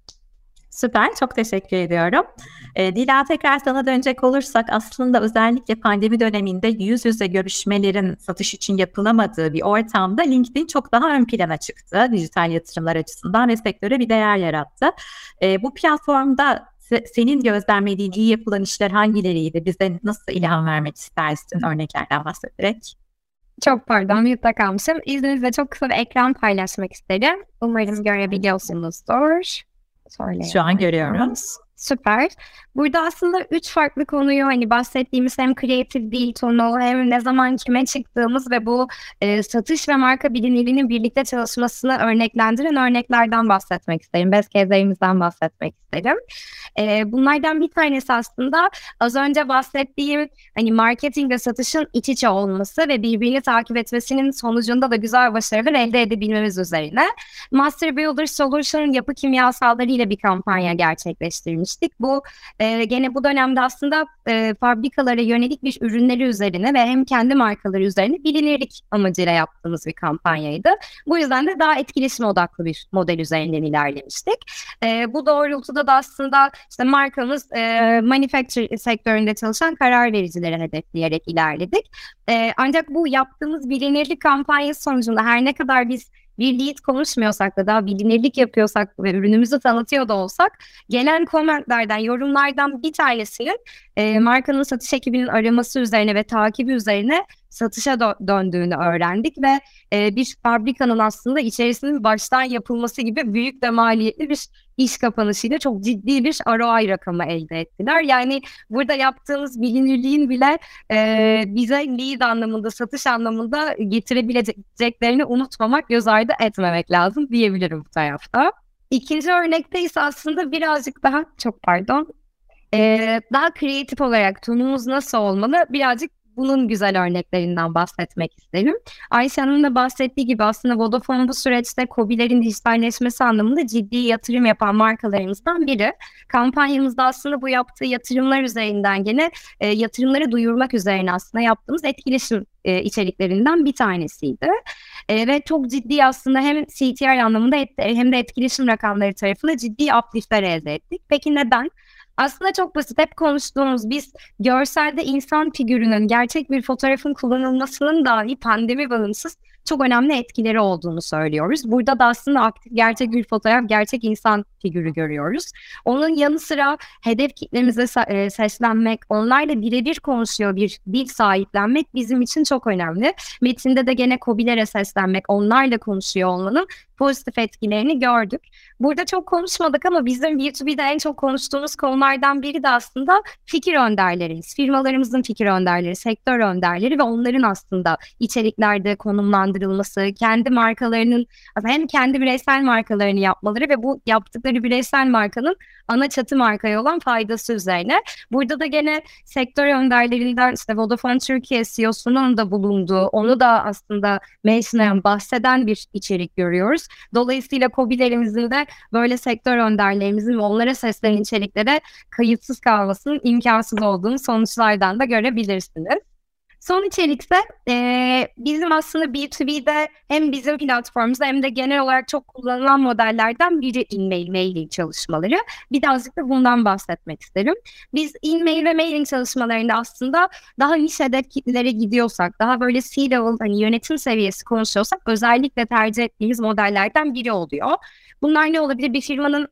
Speaker 2: Süper, çok teşekkür ediyorum. E, Dila tekrar sana dönecek olursak aslında özellikle pandemi döneminde yüz yüze görüşmelerin satış için yapılamadığı bir ortamda LinkedIn çok daha ön plana çıktı dijital yatırımlar açısından ve sektöre bir değer yarattı. E, bu platformda se- senin gözlemlediğin iyi yapılan işler hangileriydi? Bize nasıl ilham vermek istersin örneklerden bahsederek?
Speaker 5: Çok pardon mute'da kalmışım. İzninizle çok kısa bir ekran paylaşmak isterim. Umarım görebiliyorsunuzdur. Söyle.
Speaker 2: Şu an görüyoruz.
Speaker 5: Süper. Burada aslında üç farklı konuyu hani bahsettiğimiz hem kreatif dil tonu hem ne zaman kime çıktığımız ve bu e, satış ve marka bilinirliğinin birlikte çalışmasını örneklendiren örneklerden bahsetmek isterim. Best case'lerimizden bahsetmek isterim. E, bunlardan bir tanesi aslında az önce bahsettiğim hani marketing ve satışın iç içe olması ve birbirini takip etmesinin sonucunda da güzel başarılar elde edebilmemiz üzerine. Master Builder Solution yapı kimyasalları ile bir kampanya gerçekleştirmiştik. Bu e, gene bu dönemde aslında e, fabrikalara yönelik bir ürünleri üzerine ve hem kendi markaları üzerine bilinirlik amacıyla yaptığımız bir kampanyaydı. Bu yüzden de daha etkileşim odaklı bir model üzerinden ilerlemiştik. E, bu doğrultuda da aslında işte markamız e, manufacturing sektöründe çalışan karar vericilere hedefleyerek ilerledik. E, ancak bu yaptığımız bilinirlik kampanyası sonucunda her ne kadar biz bir lead konuşmuyorsak da daha bilinirlik yapıyorsak ve ürünümüzü tanıtıyor da olsak gelen komentlerden, yorumlardan bir tanesinin e, markanın satış ekibinin araması üzerine ve takibi üzerine satışa dö- döndüğünü öğrendik ve e, bir fabrikanın aslında içerisinin baştan yapılması gibi büyük de maliyetli bir iş kapanışıyla çok ciddi bir ROI rakamı elde ettiler. Yani burada yaptığımız bilinirliğin bile e, bize lead anlamında, satış anlamında getirebileceklerini unutmamak, göz ardı etmemek lazım diyebilirim bu tarafta. İkinci örnekte ise aslında birazcık daha, çok pardon, ee, daha kreatif olarak tonumuz nasıl olmalı birazcık bunun güzel örneklerinden bahsetmek isterim. Ayşe Hanım'ın da bahsettiği gibi aslında Vodafone bu süreçte COBİ'lerin dijitalleşmesi anlamında ciddi yatırım yapan markalarımızdan biri. Kampanyamızda aslında bu yaptığı yatırımlar üzerinden gene e, yatırımları duyurmak üzerine aslında yaptığımız etkileşim e, içeriklerinden bir tanesiydi. E, ve çok ciddi aslında hem CTR anlamında hem de etkileşim rakamları tarafında ciddi upliftler elde ettik. Peki neden? Aslında çok basit. Hep konuştuğumuz biz görselde insan figürünün gerçek bir fotoğrafın kullanılmasının dahi pandemi bağımsız çok önemli etkileri olduğunu söylüyoruz. Burada da aslında aktif gerçek bir fotoğraf, gerçek insan figürü görüyoruz. Onun yanı sıra hedef kitlemize e, seslenmek, onlarla birebir konuşuyor bir dil sahiplenmek bizim için çok önemli. Metinde de gene COBİ'lere seslenmek, onlarla konuşuyor olmanın pozitif etkilerini gördük. Burada çok konuşmadık ama bizim B2B'de en çok konuştuğumuz konulardan biri de aslında fikir önderleriyiz. Firmalarımızın fikir önderleri, sektör önderleri ve onların aslında içeriklerde konumlandırılması, kendi markalarının hem kendi bireysel markalarını yapmaları ve bu yaptıkları bireysel markanın ana çatı markaya olan faydası üzerine. Burada da gene sektör önderlerinden işte Vodafone Türkiye CEO'sunun da bulunduğu, onu da aslında mentionlayan, bahseden bir içerik görüyoruz. Dolayısıyla COBİ'lerimizin de böyle sektör önderlerimizin ve onlara seslenen içeriklere kayıtsız kalmasının imkansız olduğunu sonuçlardan da görebilirsiniz. Son içerikse e, bizim aslında B2B'de hem bizim platformumuzda hem de genel olarak çok kullanılan modellerden biri e-mail, mailing çalışmaları. Birazcık da bundan bahsetmek isterim. Biz e-mail ve mailing çalışmalarında aslında daha niş hedef kitlelere gidiyorsak, daha böyle C-level hani yönetim seviyesi konuşuyorsak özellikle tercih ettiğimiz modellerden biri oluyor. Bunlar ne olabilir? Bir firmanın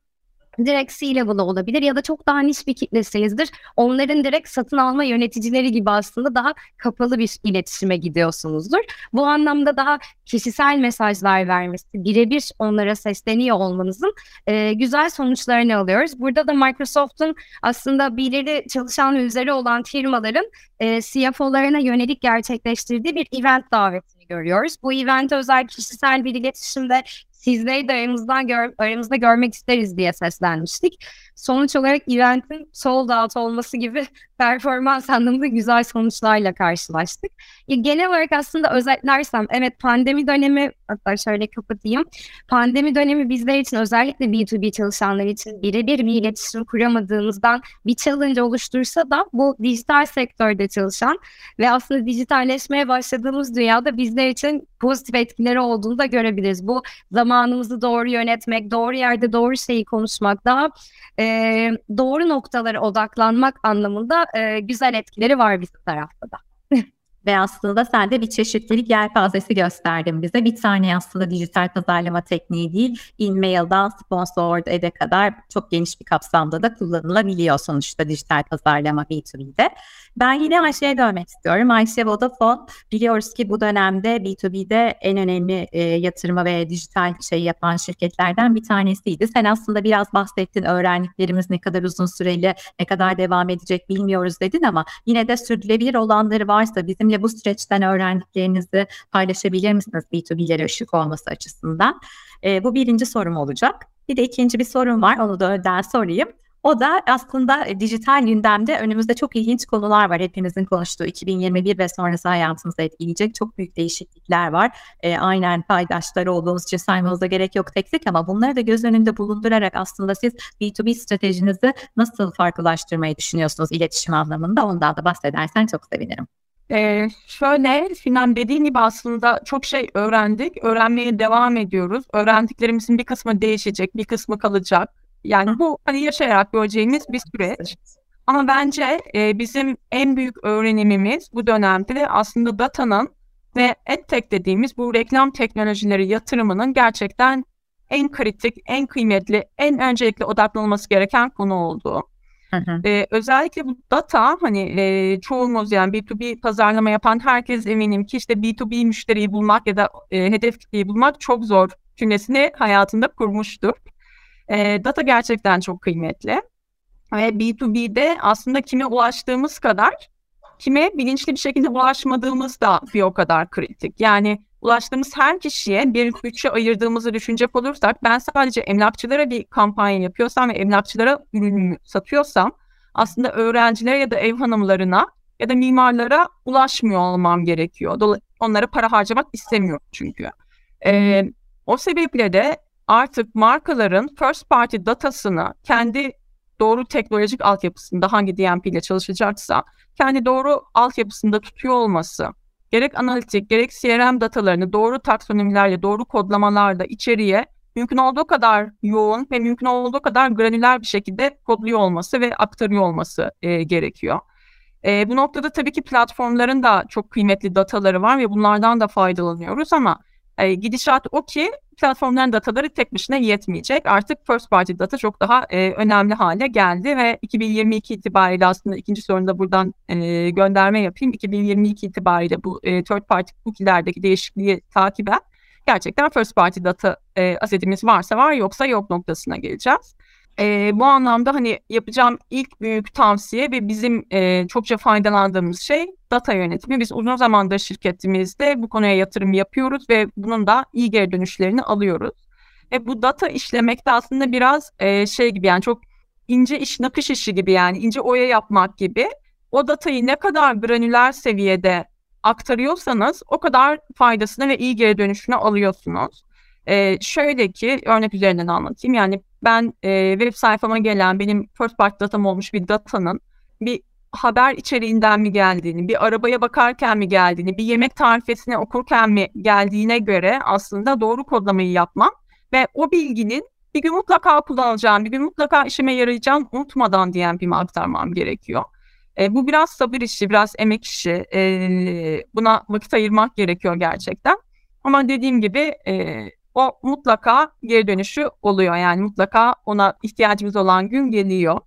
Speaker 5: direkt C-level olabilir ya da çok daha niş bir kitlesiyizdir. Onların direkt satın alma yöneticileri gibi aslında daha kapalı bir iletişime gidiyorsunuzdur. Bu anlamda daha kişisel mesajlar vermesi, birebir onlara sesleniyor olmanızın e, güzel sonuçlarını alıyoruz. Burada da Microsoft'un aslında birileri çalışan üzeri olan firmaların e, CFO'larına yönelik gerçekleştirdiği bir event davetini görüyoruz. Bu event özel kişisel bir iletişimde sizleri de aramızdan gör, aramızda görmek isteriz diye seslenmiştik. Sonuç olarak eventin sold out olması gibi (laughs) performans anlamında güzel sonuçlarla karşılaştık. Ya genel olarak aslında özetlersem evet pandemi dönemi hatta şöyle kapatayım. Pandemi dönemi bizler için özellikle B2B çalışanlar için birebir bir iletişim kuramadığımızdan bir challenge oluştursa da bu dijital sektörde çalışan ve aslında dijitalleşmeye başladığımız dünyada bizler için pozitif etkileri olduğunu da görebiliriz. Bu zamanımızı doğru yönetmek, doğru yerde doğru şeyi konuşmak, daha e, doğru noktalara odaklanmak anlamında e, güzel etkileri var bizim tarafta da.
Speaker 2: Ve aslında sen de bir çeşitlilik yelpazesi gösterdin bize. Bir tane aslında dijital pazarlama tekniği değil, e-mail'dan sponsored ede kadar çok geniş bir kapsamda da kullanılabiliyor sonuçta dijital pazarlama B2B'de. Ben yine Ayşe'ye dönmek istiyorum. Ayşe Vodafone biliyoruz ki bu dönemde B2B'de en önemli e, yatırma ve dijital şey yapan şirketlerden bir tanesiydi. Sen aslında biraz bahsettin öğrendiklerimiz ne kadar uzun süreli, ne kadar devam edecek bilmiyoruz dedin ama yine de sürdürülebilir olanları varsa bizimle bu süreçten öğrendiklerinizi paylaşabilir misiniz B2B'lere ışık olması açısından? E, bu birinci sorum olacak. Bir de ikinci bir sorum var. Onu da önden sorayım. O da aslında e, dijital gündemde önümüzde çok ilginç konular var. Hepimizin konuştuğu 2021 ve sonrası hayatımızı etkileyecek çok büyük değişiklikler var. E, aynen paydaşları olduğumuz için saymamıza gerek yok tek tek ama bunları da göz önünde bulundurarak aslında siz B2B stratejinizi nasıl farklılaştırmayı düşünüyorsunuz iletişim anlamında ondan da bahsedersen çok sevinirim.
Speaker 3: Ee, şöyle Sinan dediğin gibi aslında çok şey öğrendik. Öğrenmeye devam ediyoruz. Öğrendiklerimizin bir kısmı değişecek, bir kısmı kalacak. Yani bu hani yaşayarak göreceğimiz bir süreç. Ama bence e, bizim en büyük öğrenimimiz bu dönemde aslında datanın ve EdTech dediğimiz bu reklam teknolojileri yatırımının gerçekten en kritik, en kıymetli, en öncelikle odaklanılması gereken konu olduğu. Ee, özellikle bu data hani e, çoğumuz yani B2B pazarlama yapan herkes eminim ki işte B2B müşteriyi bulmak ya da e, hedef kitleyi bulmak çok zor cümlesini hayatında kurmuştur. E, data gerçekten çok kıymetli. Ve B2B'de aslında kime ulaştığımız kadar kime bilinçli bir şekilde ulaşmadığımız da bir o kadar kritik. Yani ulaştığımız her kişiye bir bütçe ayırdığımızı düşünecek olursak ben sadece emlakçılara bir kampanya yapıyorsam ve emlakçılara ürünümü satıyorsam aslında öğrencilere ya da ev hanımlarına ya da mimarlara ulaşmıyor olmam gerekiyor. Dolayısıyla onlara para harcamak istemiyorum çünkü. Ee, o sebeple de artık markaların first party datasını kendi doğru teknolojik altyapısında hangi DMP ile çalışacaksa kendi doğru altyapısında tutuyor olması, gerek analitik gerek CRM datalarını doğru taksonomilerle, doğru kodlamalarla içeriye mümkün olduğu kadar yoğun ve mümkün olduğu kadar granüler bir şekilde kodluyor olması ve aktarıyor olması e, gerekiyor. E, bu noktada tabii ki platformların da çok kıymetli dataları var ve bunlardan da faydalanıyoruz ama e, gidişat o ki platformların dataları tek başına yetmeyecek. Artık first party data çok daha e, önemli hale geldi ve 2022 itibariyle aslında ikinci sorunda buradan e, gönderme yapayım. 2022 itibariyle bu e, third party cookie'lerdeki değişikliği takiben gerçekten first party data e, asetimiz varsa var yoksa yok noktasına geleceğiz. E, bu anlamda hani yapacağım ilk büyük tavsiye ve bizim e, çokça faydalandığımız şey data yönetimi. Biz uzun zamandır şirketimizde bu konuya yatırım yapıyoruz ve bunun da iyi geri dönüşlerini alıyoruz. Ve bu data işlemek de aslında biraz e, şey gibi yani çok ince iş nakış işi gibi yani ince oya yapmak gibi. O datayı ne kadar granüler seviyede aktarıyorsanız o kadar faydasını ve iyi geri dönüşünü alıyorsunuz. Ee, şöyle ki örnek üzerinden anlatayım. Yani ben e, web sayfama gelen benim first party datam olmuş bir datanın bir haber içeriğinden mi geldiğini, bir arabaya bakarken mi geldiğini, bir yemek tarifesini okurken mi geldiğine göre aslında doğru kodlamayı yapmam ve o bilginin bir gün mutlaka kullanacağım, bir gün mutlaka işime yarayacağım unutmadan DMP'me aktarmam gerekiyor. E, bu biraz sabır işi, biraz emek işi. E, buna vakit ayırmak gerekiyor gerçekten. Ama dediğim gibi e, o mutlaka geri dönüşü oluyor. Yani mutlaka ona ihtiyacımız olan gün geliyor.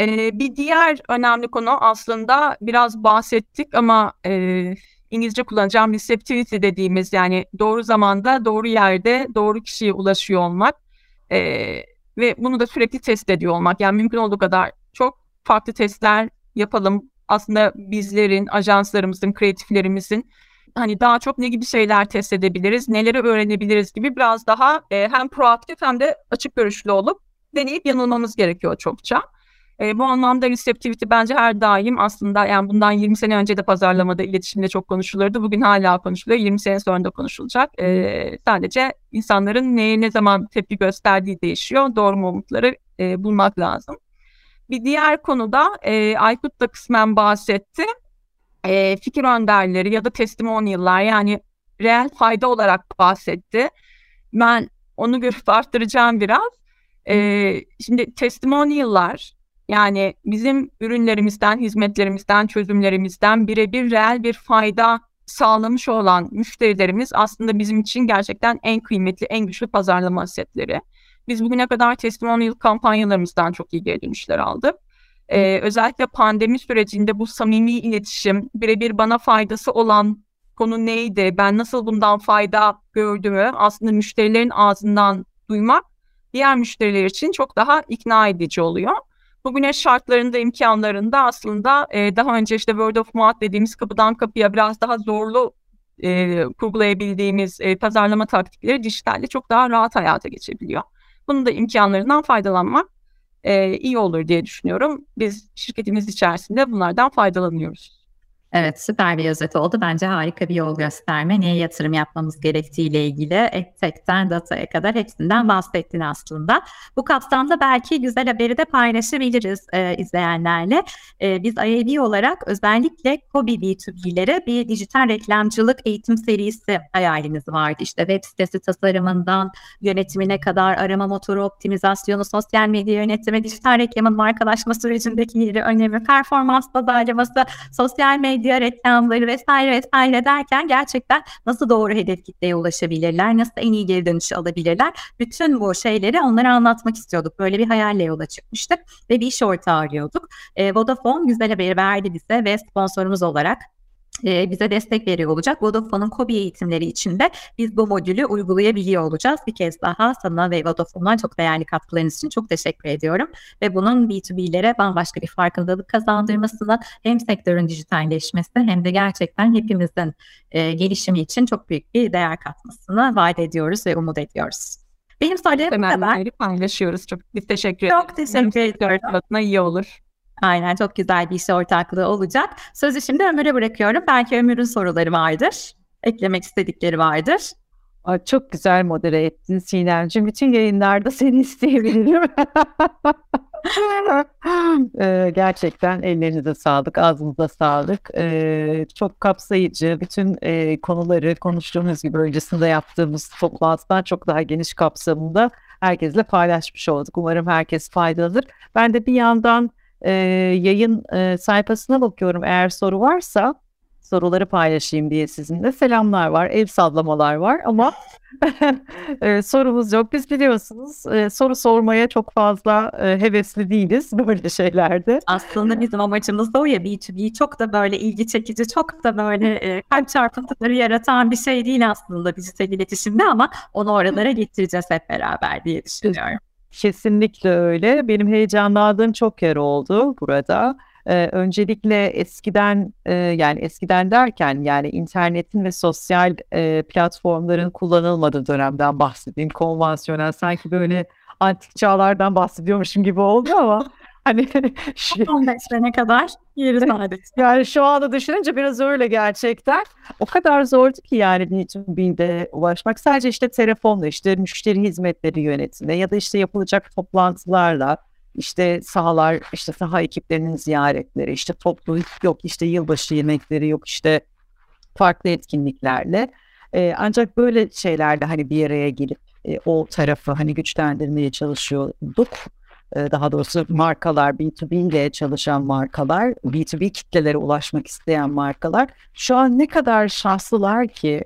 Speaker 3: Ee, bir diğer önemli konu aslında biraz bahsettik ama e, İngilizce kullanacağım receptivity dediğimiz yani doğru zamanda, doğru yerde, doğru kişiye ulaşıyor olmak e, ve bunu da sürekli test ediyor olmak. Yani mümkün olduğu kadar çok farklı testler yapalım. Aslında bizlerin, ajanslarımızın, kreatiflerimizin hani daha çok ne gibi şeyler test edebiliriz, neleri öğrenebiliriz gibi biraz daha e, hem proaktif hem de açık görüşlü olup deneyip yanılmamız gerekiyor çokça. E, bu anlamda receptivity bence her daim aslında yani bundan 20 sene önce de pazarlamada, iletişimde çok konuşulurdu. Bugün hala konuşuluyor. 20 sene sonra da konuşulacak. E, sadece insanların neye ne zaman tepki gösterdiği değişiyor. Doğru mu umutları e, bulmak lazım. Bir diğer konuda e, Aykut da kısmen bahsetti e, fikir önderleri ya da testimonial'lar yani reel fayda olarak bahsetti. Ben onu görüp arttıracağım biraz. E, şimdi testimonial'lar Yani bizim ürünlerimizden, hizmetlerimizden, çözümlerimizden birebir reel bir fayda sağlamış olan müşterilerimiz aslında bizim için gerçekten en kıymetli, en güçlü pazarlama asetleri. Biz bugüne kadar testimonial kampanyalarımızdan çok iyi geri dönüşler aldık. Ee, özellikle pandemi sürecinde bu samimi iletişim, birebir bana faydası olan konu neydi, ben nasıl bundan fayda gördüğümü aslında müşterilerin ağzından duymak diğer müşteriler için çok daha ikna edici oluyor. Bugüne şartlarında, imkanlarında aslında e, daha önce işte word of mouth dediğimiz kapıdan kapıya biraz daha zorlu e, kurgulayabildiğimiz e, pazarlama taktikleri dijitalde çok daha rahat hayata geçebiliyor. Bunun da imkanlarından faydalanmak e, iyi olur diye düşünüyorum. Biz şirketimiz içerisinde bunlardan faydalanıyoruz.
Speaker 2: Evet süper bir özet oldu. Bence harika bir yol gösterme. Neye yatırım yapmamız gerektiğiyle ilgili EdTech'ten dataya kadar hepsinden bahsettin aslında. Bu kapsamda belki güzel haberi de paylaşabiliriz e, izleyenlerle. E, biz IAB olarak özellikle Kobi B2B'lere bir dijital reklamcılık eğitim serisi hayalimiz vardı. İşte web sitesi tasarımından yönetimine kadar arama motoru optimizasyonu, sosyal medya yönetimi, dijital reklamın markalaşma sürecindeki yeri, önemi, performans pazarlaması, sosyal medya medya reklamları vesaire vesaire derken gerçekten nasıl doğru hedef kitleye ulaşabilirler, nasıl en iyi geri dönüşü alabilirler. Bütün bu şeyleri onlara anlatmak istiyorduk. Böyle bir hayalle yola çıkmıştık ve bir iş ortağı arıyorduk. E, Vodafone güzel haberi verdi bize ve sponsorumuz olarak e, bize destek veriyor olacak. Vodafone'un KOBİ eğitimleri içinde biz bu modülü uygulayabiliyor olacağız. Bir kez daha sana ve Vodafone'dan çok değerli katkılarınız için çok teşekkür ediyorum. Ve bunun B2B'lere bambaşka bir farkındalık kazandırmasına hem sektörün dijitalleşmesi hem de gerçekten hepimizin e, gelişimi için çok büyük bir değer katmasını vaat ediyoruz ve umut ediyoruz. Benim söylediğim
Speaker 3: kadar. paylaşıyoruz. Çok biz teşekkür
Speaker 2: ederiz. Çok teşekkür ediyorum.
Speaker 3: iyi olur.
Speaker 2: Aynen çok güzel bir iş ortaklığı olacak. Sözü şimdi Ömür'e bırakıyorum. Belki Ömür'ün soruları vardır. Eklemek istedikleri vardır.
Speaker 1: Ay, çok güzel modere ettin Sinemciğim. Bütün yayınlarda seni (laughs) isteyebilirim. (laughs) ee, gerçekten ellerinize sağlık, ağzınıza sağlık. Ee, çok kapsayıcı, bütün e, konuları konuştuğumuz gibi öncesinde yaptığımız toplantıdan çok daha geniş kapsamında herkesle paylaşmış olduk. Umarım herkes faydalıdır. Ben de bir yandan e, yayın e, sayfasına bakıyorum. Eğer soru varsa soruları paylaşayım diye sizinle. Selamlar var, el sallamalar var ama (laughs) e, sorumuz yok. Biz biliyorsunuz e, soru sormaya çok fazla e, hevesli değiliz (laughs) böyle şeylerde.
Speaker 2: Aslında bizim amacımız da o ya B2B çok da böyle ilgi çekici, çok da böyle e, kalp çarpıntıları yaratan bir şey değil aslında dijital iletişimde ama onu oralara getireceğiz hep beraber diye düşünüyorum.
Speaker 1: Kesinlikle öyle. Benim heyecanlandığım çok yer oldu burada. Ee, öncelikle eskiden e, yani eskiden derken yani internetin ve sosyal e, platformların kullanılmadığı dönemden bahsedeyim. Konvansiyonel sanki böyle antik çağlardan bahsediyormuşum gibi oldu ama Hani (laughs)
Speaker 2: 15 sene kadar yeri (laughs) sadece.
Speaker 1: Yani şu anda düşününce biraz öyle gerçekten. O kadar zordu ki yani B2B'de ulaşmak. Sadece işte telefonla işte müşteri hizmetleri yönetimi ya da işte yapılacak toplantılarla işte sahalar işte saha ekiplerinin ziyaretleri işte toplu yok işte yılbaşı yemekleri yok işte farklı etkinliklerle ee, ancak böyle şeylerde hani bir araya gelip e, o tarafı hani güçlendirmeye çalışıyorduk daha doğrusu markalar B2B ile çalışan markalar, B2B kitlelere ulaşmak isteyen markalar şu an ne kadar şanslılar ki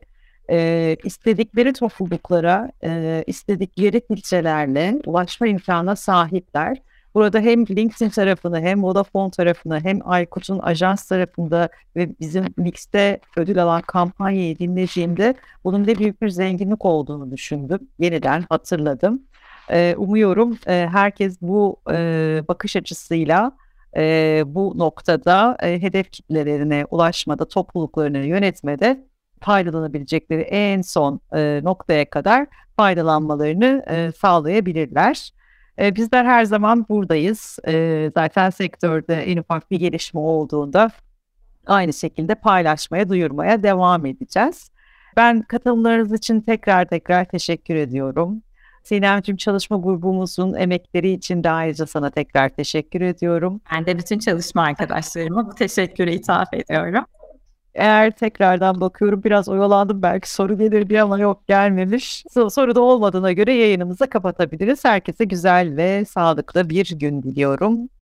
Speaker 1: e, istedikleri topluluklara, e, istedikleri ilçelerle ulaşma imkanına sahipler. Burada hem LinkedIn tarafını hem Vodafone tarafını hem Aykut'un ajans tarafında ve bizim Mix'te ödül alan kampanyayı dinlediğimde bunun ne büyük bir zenginlik olduğunu düşündüm. Yeniden hatırladım. E, umuyorum e, herkes bu e, bakış açısıyla e, bu noktada e, hedef kitlelerine ulaşmada, topluluklarını yönetmede faydalanabilecekleri en son e, noktaya kadar faydalanmalarını e, sağlayabilirler. E, bizler her zaman buradayız. E, zaten sektörde en ufak bir gelişme olduğunda aynı şekilde paylaşmaya, duyurmaya devam edeceğiz. Ben katılımlarınız için tekrar tekrar teşekkür ediyorum. Sinemciğim çalışma grubumuzun emekleri için de ayrıca sana tekrar teşekkür ediyorum.
Speaker 2: Ben de bütün çalışma arkadaşlarıma bu teşekkürü ithaf ediyorum.
Speaker 1: Eğer tekrardan bakıyorum biraz oyalandım belki soru gelir diye ama yok gelmemiş. Soru da olmadığına göre yayınımızı kapatabiliriz. Herkese güzel ve sağlıklı bir gün diliyorum.